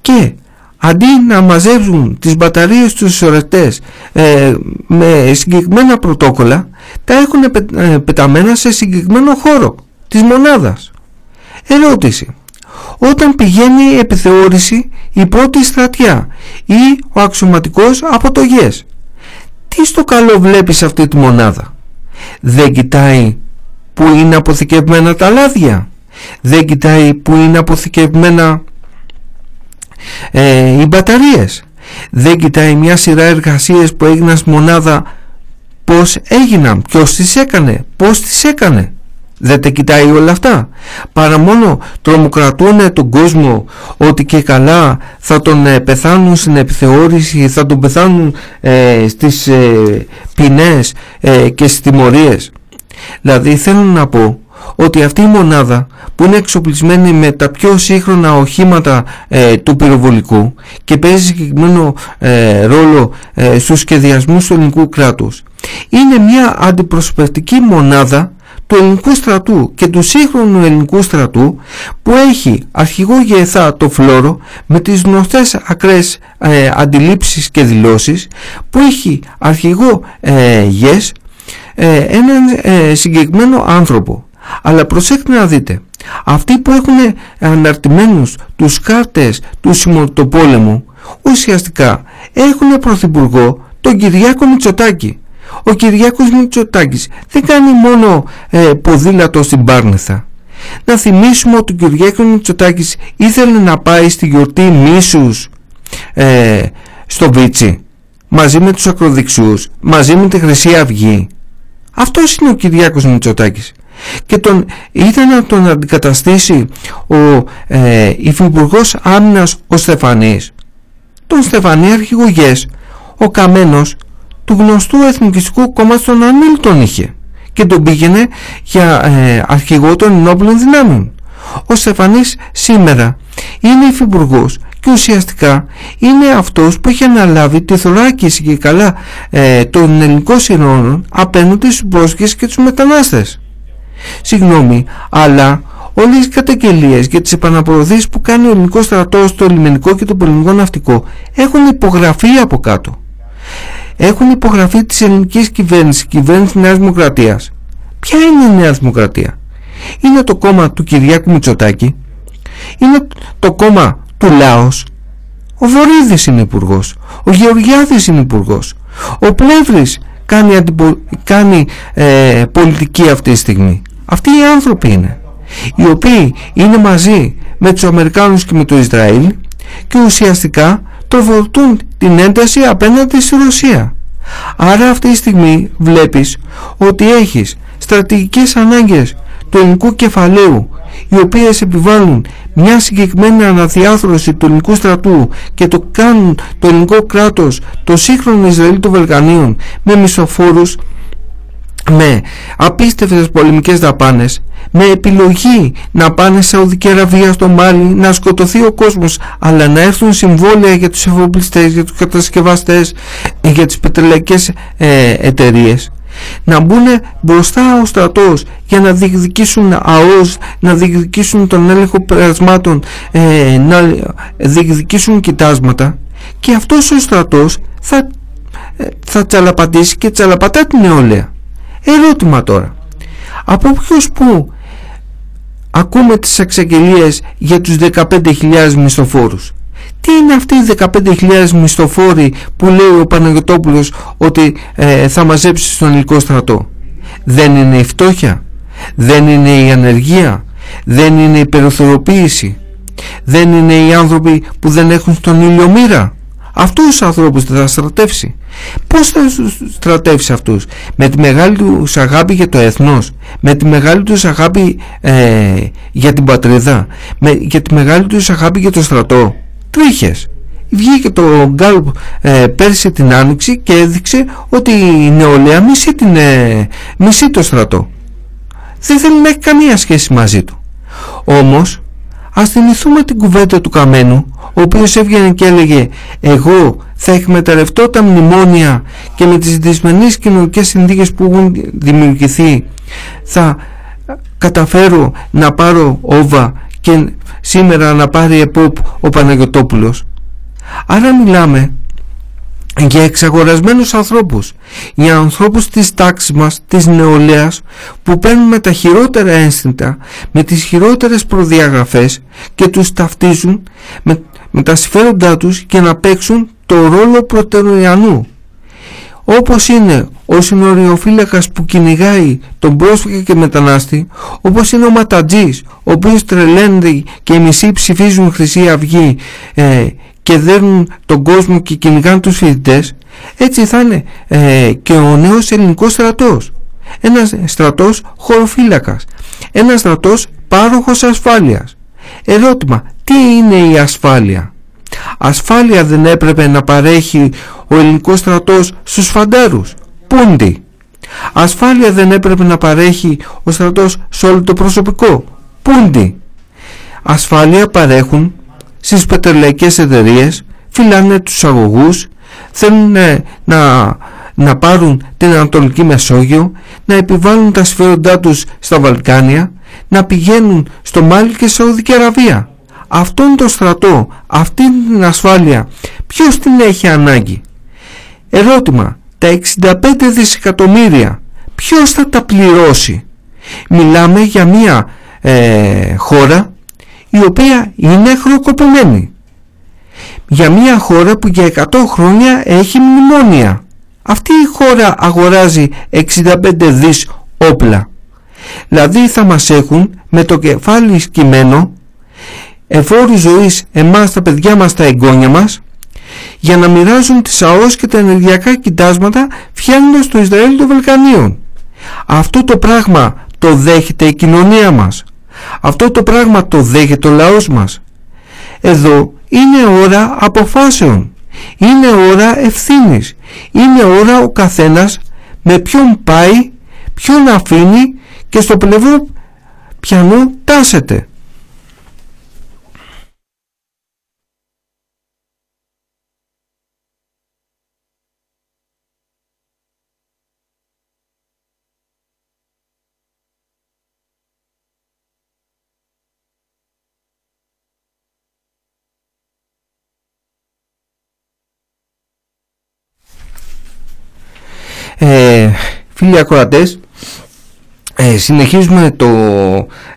και αντί να μαζεύουν τις μπαταρίες τους σωρετές ε, με συγκεκριμένα πρωτόκολλα τα έχουν ε, πεταμένα σε συγκεκριμένο χώρο της μονάδας. Ερώτηση. Όταν πηγαίνει η επιθεώρηση η πρώτη στρατιά ή ο αξιωματικός από το ΓΕΣ τι στο καλό βλέπεις αυτή τη μονάδα; Δεν κοιτάει που είναι αποθηκευμένα τα λάδια; Δεν κοιτάει που είναι αποθηκευμένα ε, οι μπαταρίες. Δεν κοιτάει μια σειρά εργασίες που έγιναν στη μονάδα πως έγιναν, ποιος τις έκανε, πως τις έκανε. Δεν τα κοιτάει όλα αυτά. Παρά μόνο τρομοκρατούν τον κόσμο ότι και καλά θα τον ε, πεθάνουν στην επιθεώρηση θα τον πεθάνουν ε, στις ε, ποινές ε, και στις τιμωρίες Δηλαδή θέλω να πω ότι αυτή η μονάδα που είναι εξοπλισμένη με τα πιο σύγχρονα οχήματα ε, του πυροβολικού και παίζει συγκεκριμένο ε, ρόλο ε, στους σχεδιασμούς του ελληνικού κράτους είναι μια αντιπροσωπευτική μονάδα του ελληνικού στρατού και του σύγχρονου ελληνικού στρατού που έχει αρχηγό γεθά το φλόρο με τις γνωστές ακραίες ε, αντιλήψεις και δηλώσεις που έχει αρχηγό ε, ΓΕΣ ε, έναν ε, συγκεκριμένο άνθρωπο. Αλλά προσέξτε να δείτε, αυτοί που έχουν αναρτημένους τους κάρτες του συμμορτοπόλεμου ουσιαστικά έχουν πρωθυπουργό τον Κυριάκο Μητσοτάκη. Ο Κυριάκος Μητσοτάκης δεν κάνει μόνο ε, ποδήλατο στην Πάρνηθα. Να θυμίσουμε ότι ο Κυριάκος Μητσοτάκης ήθελε να πάει στη γιορτή Μίσους ε, στο Βίτσι μαζί με τους ακροδεξιούς, μαζί με τη Χρυσή Αυγή αυτός είναι ο Κυριάκος Μητσοτάκης. Και τον, ήταν να τον αντικαταστήσει ο ε, υφυπουργός άμυνας ο Στεφανής. Τον Στεφανή αρχηγογές, ο Καμένος του γνωστού εθνικιστικού κόμματος των Ανήλ τον είχε και τον πήγαινε για ε, αρχηγό των ενόπλων δυνάμεων. Ο Στεφανής σήμερα είναι υφυπουργός και ουσιαστικά είναι αυτός που έχει αναλάβει τη θωράκιση και καλά ε, των ελληνικών συνόρων απέναντι στους πρόσφυγες και τους μετανάστες. Συγγνώμη, αλλά όλες οι καταγγελίες για τις επαναπροωθήσεις που κάνει ο ελληνικός στρατός στο λιμενικό και το πολεμικό ναυτικό έχουν υπογραφεί από κάτω. Έχουν υπογραφεί της ελληνικής κυβέρνησης, κυβέρνηση Νέας Δημοκρατίας. Ποια είναι η Νέα Δημοκρατία; Είναι το κόμμα του Κυριάκου Μητσοτάκη, είναι το κόμμα του Λάος. Ο Βορύδης είναι υπουργός. Ο Γεωργιάδης είναι υπουργός. Ο Πλεύρης κάνει, κάνει ε, πολιτική αυτή τη στιγμή. Αυτοί οι άνθρωποι είναι. Οι οποίοι είναι μαζί με τους Αμερικάνους και με το Ισραήλ και ουσιαστικά τροφοδοτούν την ένταση απέναντι στη Ρωσία. Άρα αυτή τη στιγμή βλέπεις ότι έχεις στρατηγικές ανάγκες του ελληνικού κεφαλαίου οι οποίες επιβάλλουν μια συγκεκριμένη αναδιάθρωση του ελληνικού στρατού και το κάνουν το ελληνικό κράτος το σύγχρονο Ισραήλ των Βαλκανίων με μισοφόρους με απίστευτες πολεμικές δαπάνες με επιλογή να πάνε σε Σαουδική Αραβία στο Μάλι να σκοτωθεί ο κόσμος αλλά να έρθουν συμβόλαια για τους εφοπλιστές, για τους κατασκευαστές για τις πετρελαϊκές ε, εταιρείες να μπουν μπροστά ο στρατός για να διεκδικήσουν ΑΟΣ, να διεκδικήσουν τον έλεγχο περασμάτων, ε, να διεκδικήσουν κοιτάσματα και αυτός ο στρατός θα, ε, θα τσαλαπατήσει και τσαλαπατά την νεολαία. Ερώτημα τώρα. Από ποιος που ακούμε τις εξαγγελίες για τους 15.000 μισθοφόρους; Τι είναι αυτοί οι 15.000 μισθοφόροι που λέει ο Παναγιωτόπουλος ότι ε, θα μαζέψει στον ελληνικό στρατό; Δεν είναι η φτώχεια, δεν είναι η ανεργία, δεν είναι η περιθωριοποίηση, δεν είναι οι άνθρωποι που δεν έχουν στον ήλιο μοίρα; Αυτούς τους ανθρώπους δεν θα στρατεύσει. Πώς θα στρατεύσει αυτούς. Με τη μεγάλη του αγάπη για το έθνος. Με τη μεγάλη τους αγάπη ε, για την πατρίδα. Με, για τη μεγάλη τους αγάπη για το στρατό. Τρίχες. Βγήκε το Γκάλπ ε, πέρσι την Άνοιξη και έδειξε ότι η νεολαία μισεί, την, ε, μισεί το στρατό. Δεν θέλει να έχει καμία σχέση μαζί του. Όμως ας θυμηθούμε την κουβέντα του Καμένου ο οποίος έβγαινε και έλεγε εγώ θα εκμεταλλευτώ τα μνημόνια και με τις δυσμενείς κοινωνικές συνθήκες που έχουν δημιουργηθεί θα καταφέρω να πάρω όβα και σήμερα να πάρει επόπ ο Παναγιωτόπουλος άρα μιλάμε για εξαγορασμένους ανθρώπους για ανθρώπους της τάξης μας της νεολαίας που παίρνουν με τα χειρότερα ένστιντα με τις χειρότερες προδιαγραφές και τους ταυτίζουν με, με τα συμφέροντά τους και να παίξουν το ρόλο προτεραιανού όπως είναι ο συνοριοφύλακας που κυνηγάει τον πρόσφυγα και μετανάστη όπως είναι ο ματατζής ο οποίος τρελαίνεται και οι μισοί ψηφίζουν Χρυσή Αυγή ε, και δέρνουν τον κόσμο και κυνηγάνε τους φοιτητές έτσι θα είναι ε, και ο νέος ελληνικός στρατός. Ένας στρατός χωροφύλακας. Ένας στρατός πάροχος ασφάλειας. Ερώτημα τι είναι η ασφάλεια; Ασφάλεια δεν έπρεπε να παρέχει ο ελληνικός στρατός στους φαντάρους. Πούντι. Ασφάλεια δεν έπρεπε να παρέχει ο στρατός σε όλο το προσωπικό. Πούντι. Ασφάλεια παρέχουν στις πετρελαϊκές εταιρείες, φυλάνε τους αγωγούς, θέλουν να, να πάρουν την Ανατολική Μεσόγειο, να επιβάλλουν τα συμφέροντά τους στα Βαλκάνια, να πηγαίνουν στο Μάλι και Σαουδική Αραβία. Αυτόν το στρατό, αυτή την ασφάλεια, ποιος την έχει ανάγκη; Ερώτημα, τα 65 δισεκατομμύρια, ποιος θα τα πληρώσει; Μιλάμε για μια ε, χώρα η οποία είναι χροκοπημένη. Για μια χώρα που για 100 χρόνια έχει μνημόνια. Αυτή η χώρα αγοράζει 65 δις όπλα. Δηλαδή θα μας έχουν με το κεφάλι σκυμμένο εφόρου ζωής εμάς τα παιδιά μας τα εγγόνια μας για να μοιράζουν τις ΑΟΣ και τα ενεργειακά κοιτάσματα φτιάχνοντας το Ισραήλ των Βαλκανίων. Αυτό το πράγμα το δέχεται η κοινωνία μας. Αυτό το πράγμα το δέχεται ο λαός μας. Εδώ είναι ώρα αποφάσεων. Είναι ώρα ευθύνης. Είναι ώρα ο καθένας με ποιον πάει, ποιον αφήνει και στο πλευρό πιανού τάσεται. ε, φίλοι ακροατές ε, συνεχίζουμε το,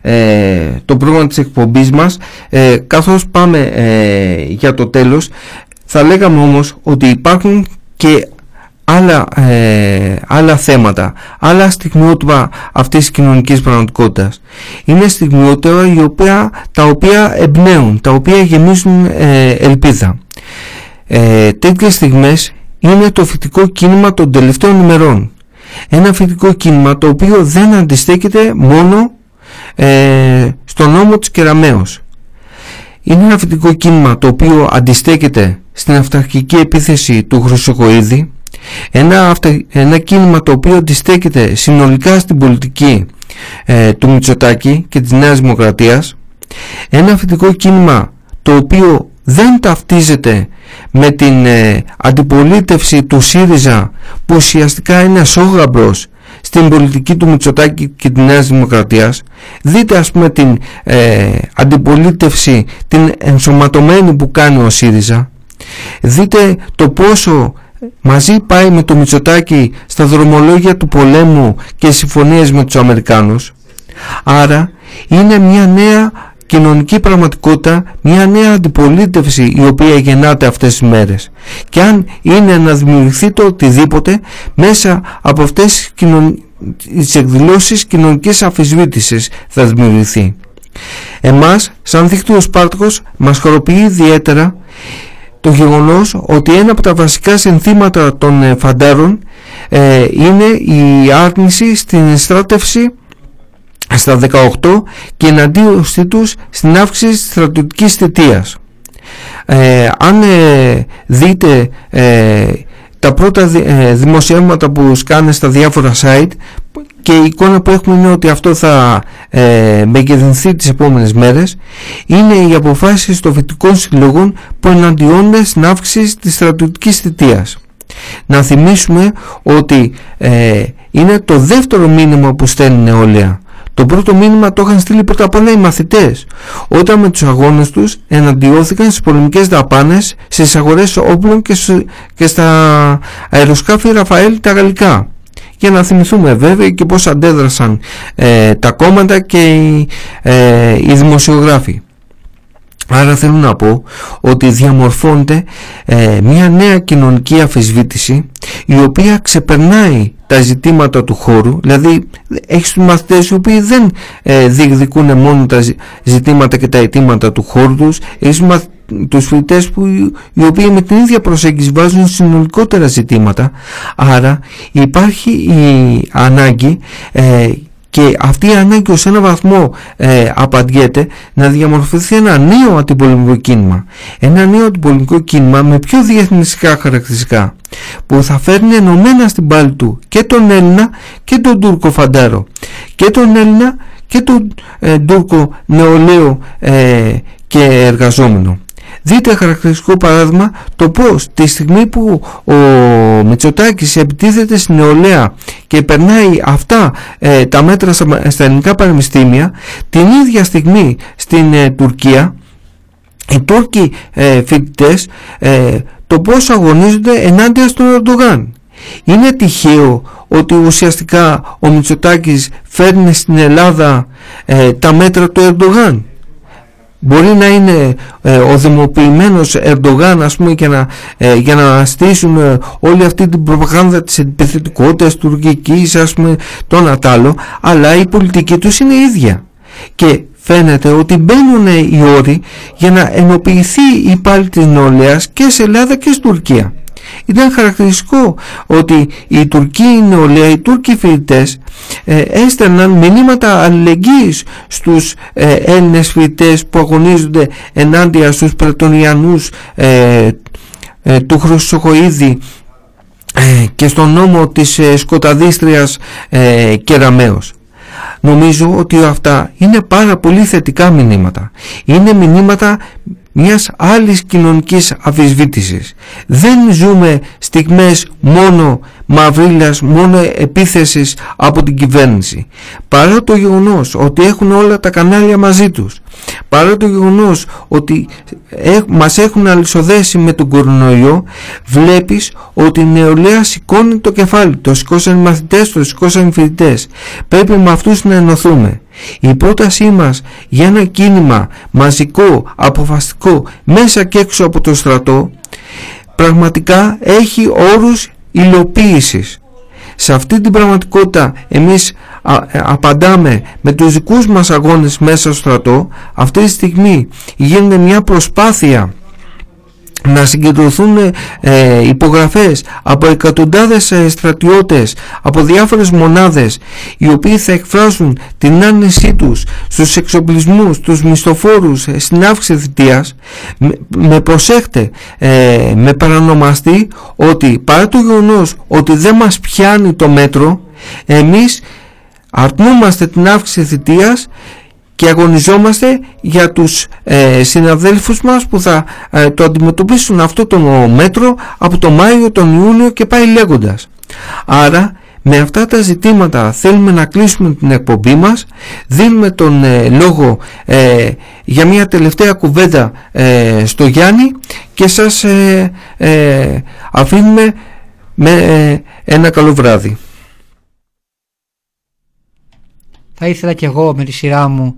ε, το πρόγραμμα της εκπομπής μας ε, καθώς πάμε ε, για το τέλος θα λέγαμε όμως ότι υπάρχουν και άλλα, ε, άλλα θέματα, άλλα στιγμιότυπα αυτής της κοινωνικής πραγματικότητας. Είναι στιγμιότυπα οι οποία, τα οποία εμπνέουν, τα οποία γεμίζουν ε, ελπίδα. Ε, τέτοιες στιγμές είναι το φυτικό κίνημα των τελευταίων ημερών. Ένα φυτικό κίνημα το οποίο δεν αντιστέκεται μόνο ε, στον νόμο της Κεραμέως. Είναι ένα φυτικό κίνημα το οποίο αντιστέκεται στην αυταρχική επίθεση του Χρυσοκοίδη, ένα, ένα κίνημα το οποίο αντιστέκεται συνολικά στην πολιτική ε, του Μητσοτάκη και της Νέας Δημοκρατίας, ένα φυτικό κίνημα το οποίο δεν ταυτίζεται με την ε, αντιπολίτευση του ΣΥΡΙΖΑ που ουσιαστικά είναι ασόγαμπρος στην πολιτική του Μητσοτάκη και της Νέας Δημοκρατίας. Δείτε ας πούμε την ε, αντιπολίτευση την ενσωματωμένη που κάνει ο ΣΥΡΙΖΑ. Δείτε το πόσο μαζί πάει με το Μητσοτάκη στα δρομολόγια του πολέμου και συμφωνίες με τους Αμερικάνους. Άρα είναι μια νέα κοινωνική πραγματικότητα, μια νέα αντιπολίτευση η οποία γεννάται αυτές τις μέρες. Και αν είναι να δημιουργηθεί το οτιδήποτε μέσα από αυτές τις εκδηλώσεις κοινωνικής αφισβήτησης θα δημιουργηθεί. Εμάς, σαν δίκτυο Σπάρτακος, μας χοροποιεί ιδιαίτερα το γεγονός ότι ένα από τα βασικά συνθήματα των ε, φαντάρων ε, είναι η άρνηση στην στράτευση στα 18 και εναντίον τους στην αύξηση της στρατιωτικής θητείας. Ε, αν ε, δείτε τα πρώτα δημοσιεύματα που σκάνε στα διάφορα site και η εικόνα που έχουμε είναι ότι αυτό θα ε, μεγεθυνθεί τις επόμενες μέρες είναι οι αποφάσεις των φοιτικών συλλογών που εναντιώνται στην αύξηση της στρατιωτικής θητείας. Να θυμίσουμε ότι ε, είναι το δεύτερο μήνυμα που στέλνει νεολαία. Το πρώτο μήνυμα το είχαν στείλει πρώτα απ' όλα οι μαθητές όταν με τους αγώνες τους εναντιώθηκαν στις πολεμικές δαπάνες στις αγορές όπλων και στα αεροσκάφη Ραφαέλ τα γαλλικά για να θυμηθούμε βέβαια και πώς αντέδρασαν ε, τα κόμματα και οι, ε, οι δημοσιογράφοι. Άρα θέλω να πω ότι διαμορφώνεται ε, μια νέα κοινωνική αφισβήτηση η οποία ξεπερνάει τα ζητήματα του χώρου δηλαδή έχεις τους μαθητές οι οποίοι δεν ε, διεκδικούν μόνο τα ζητήματα και τα αιτήματα του χώρου τους έχεις τους φοιτητές που οι οποίοι με την ίδια προσέγγιση βάζουν συνολικότερα ζητήματα. Άρα υπάρχει η ανάγκη ε, και αυτή η ανάγκη ως ένα βαθμό ε, απαντιέται να διαμορφωθεί ένα νέο αντιπολεμικό κίνημα. Ένα νέο αντιπολεμικό κίνημα με πιο διεθνιστικά χαρακτηριστικά που θα φέρνει ενωμένα στην πάλη του και τον Έλληνα και τον Τούρκο φαντάρο. Και τον Έλληνα και τον ε, Τούρκο νεολαίο ε, και εργαζόμενο Δείτε χαρακτηριστικό παράδειγμα το πως τη στιγμή που ο Μητσοτάκης επιτίθεται στην νεολαία και περνάει αυτά ε, τα μέτρα στα ελληνικά πανεπιστήμια την ίδια στιγμή στην ε, Τουρκία οι Τούρκοι ε, φοιτητές ε, το πως αγωνίζονται ενάντια στον Ερντογάν. Είναι τυχαίο ότι ουσιαστικά ο Μητσοτάκης φέρνει στην Ελλάδα τα μέτρα του Ερντογάν. Μπορεί να είναι ε, ο δημοποιημένος Ερντογάν ας πούμε και να, ε, για να στήσουν ε, όλη αυτή την προπαγάνδα της επιθετικότητας τουρκικής ας πούμε τον ατάλο αλλά η πολιτική τους είναι ίδια. Και φαίνεται ότι μπαίνουν οι όροι για να ενοποιηθεί η πάλη της νεολαίας και σε Ελλάδα και στην Τουρκία ήταν χαρακτηριστικό ότι οι Τουρκοί νεολαία, οι Τούρκοι φοιτητές ε, έστελναν μηνύματα αλληλεγγύης στους ε, Έλληνες φοιτητές που αγωνίζονται ενάντια στους Πρετονιανούς ε, ε, του Χρυσοχοίδη ε, και στον νόμο της Σκοταδίστριας Κεραμέως. Νομίζω ότι αυτά είναι πάρα πολύ θετικά μηνύματα. Είναι μηνύματα μιας άλλης κοινωνικής αφισβήτησης. Δεν ζούμε στιγμές μόνο μαυρίλας, μόνο επίθεσης από την κυβέρνηση. Παρά το γεγονός ότι έχουν όλα τα κανάλια μαζί τους, παρά το γεγονός ότι μας έχουν αλυσοδέσει με τον κορονοϊό, βλέπεις ότι η νεολαία σηκώνει το κεφάλι, το σηκώσαν οι μαθητές, το σηκώσαν οι φοιτητές. Πρέπει με αυτούς να ενωθούμε. Η πρότασή μας για ένα κίνημα μαζικό, αποφαστικό, μέσα και έξω από το στρατό, πραγματικά έχει όρους υλοποίησης. Σε αυτή την πραγματικότητα εμείς ε, απαντάμε με τους δικούς μας αγώνες μέσα στο στρατό. Αυτή τη στιγμή γίνεται μια προσπάθεια να συγκεντρωθούν ε, υπογραφές από εκατοντάδες ε, στρατιώτες από διάφορες μονάδες οι οποίοι θα εκφράσουν την άρνησή τους στους εξοπλισμούς, τους μισθοφόρους ε, στην αύξηση θητείας. Με, με προσέχτε ε, με παρανομαστεί ότι παρά το γεγονός ότι δεν μας πιάνει το μέτρο εμείς αρνούμαστε την αύξηση θητείας και αγωνιζόμαστε για τους ε, συναδέλφους μας που θα ε, το αντιμετωπίσουν αυτό το μέτρο από το Μάιο, τον Ιούνιο και πάει λέγοντας. Άρα με αυτά τα ζητήματα θέλουμε να κλείσουμε την εκπομπή μας, δίνουμε τον ε, λόγο για μια τελευταία κουβέντα στο Γιάννη και σας αφήνουμε με ένα καλό βράδυ. Θα ήθελα και εγώ με τη σειρά μου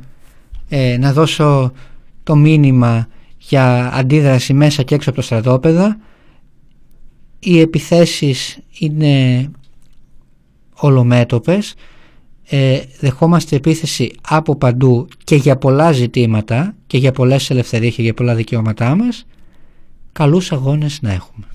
ε, να δώσω το μήνυμα για αντίδραση μέσα και έξω από το στρατόπεδα οι επιθέσεις είναι ολομέτωπες. Ε, δεχόμαστε επίθεση από παντού και για πολλά ζητήματα και για πολλές ελευθερίες και για πολλά δικαιώματά μας. Καλούς αγώνες να έχουμε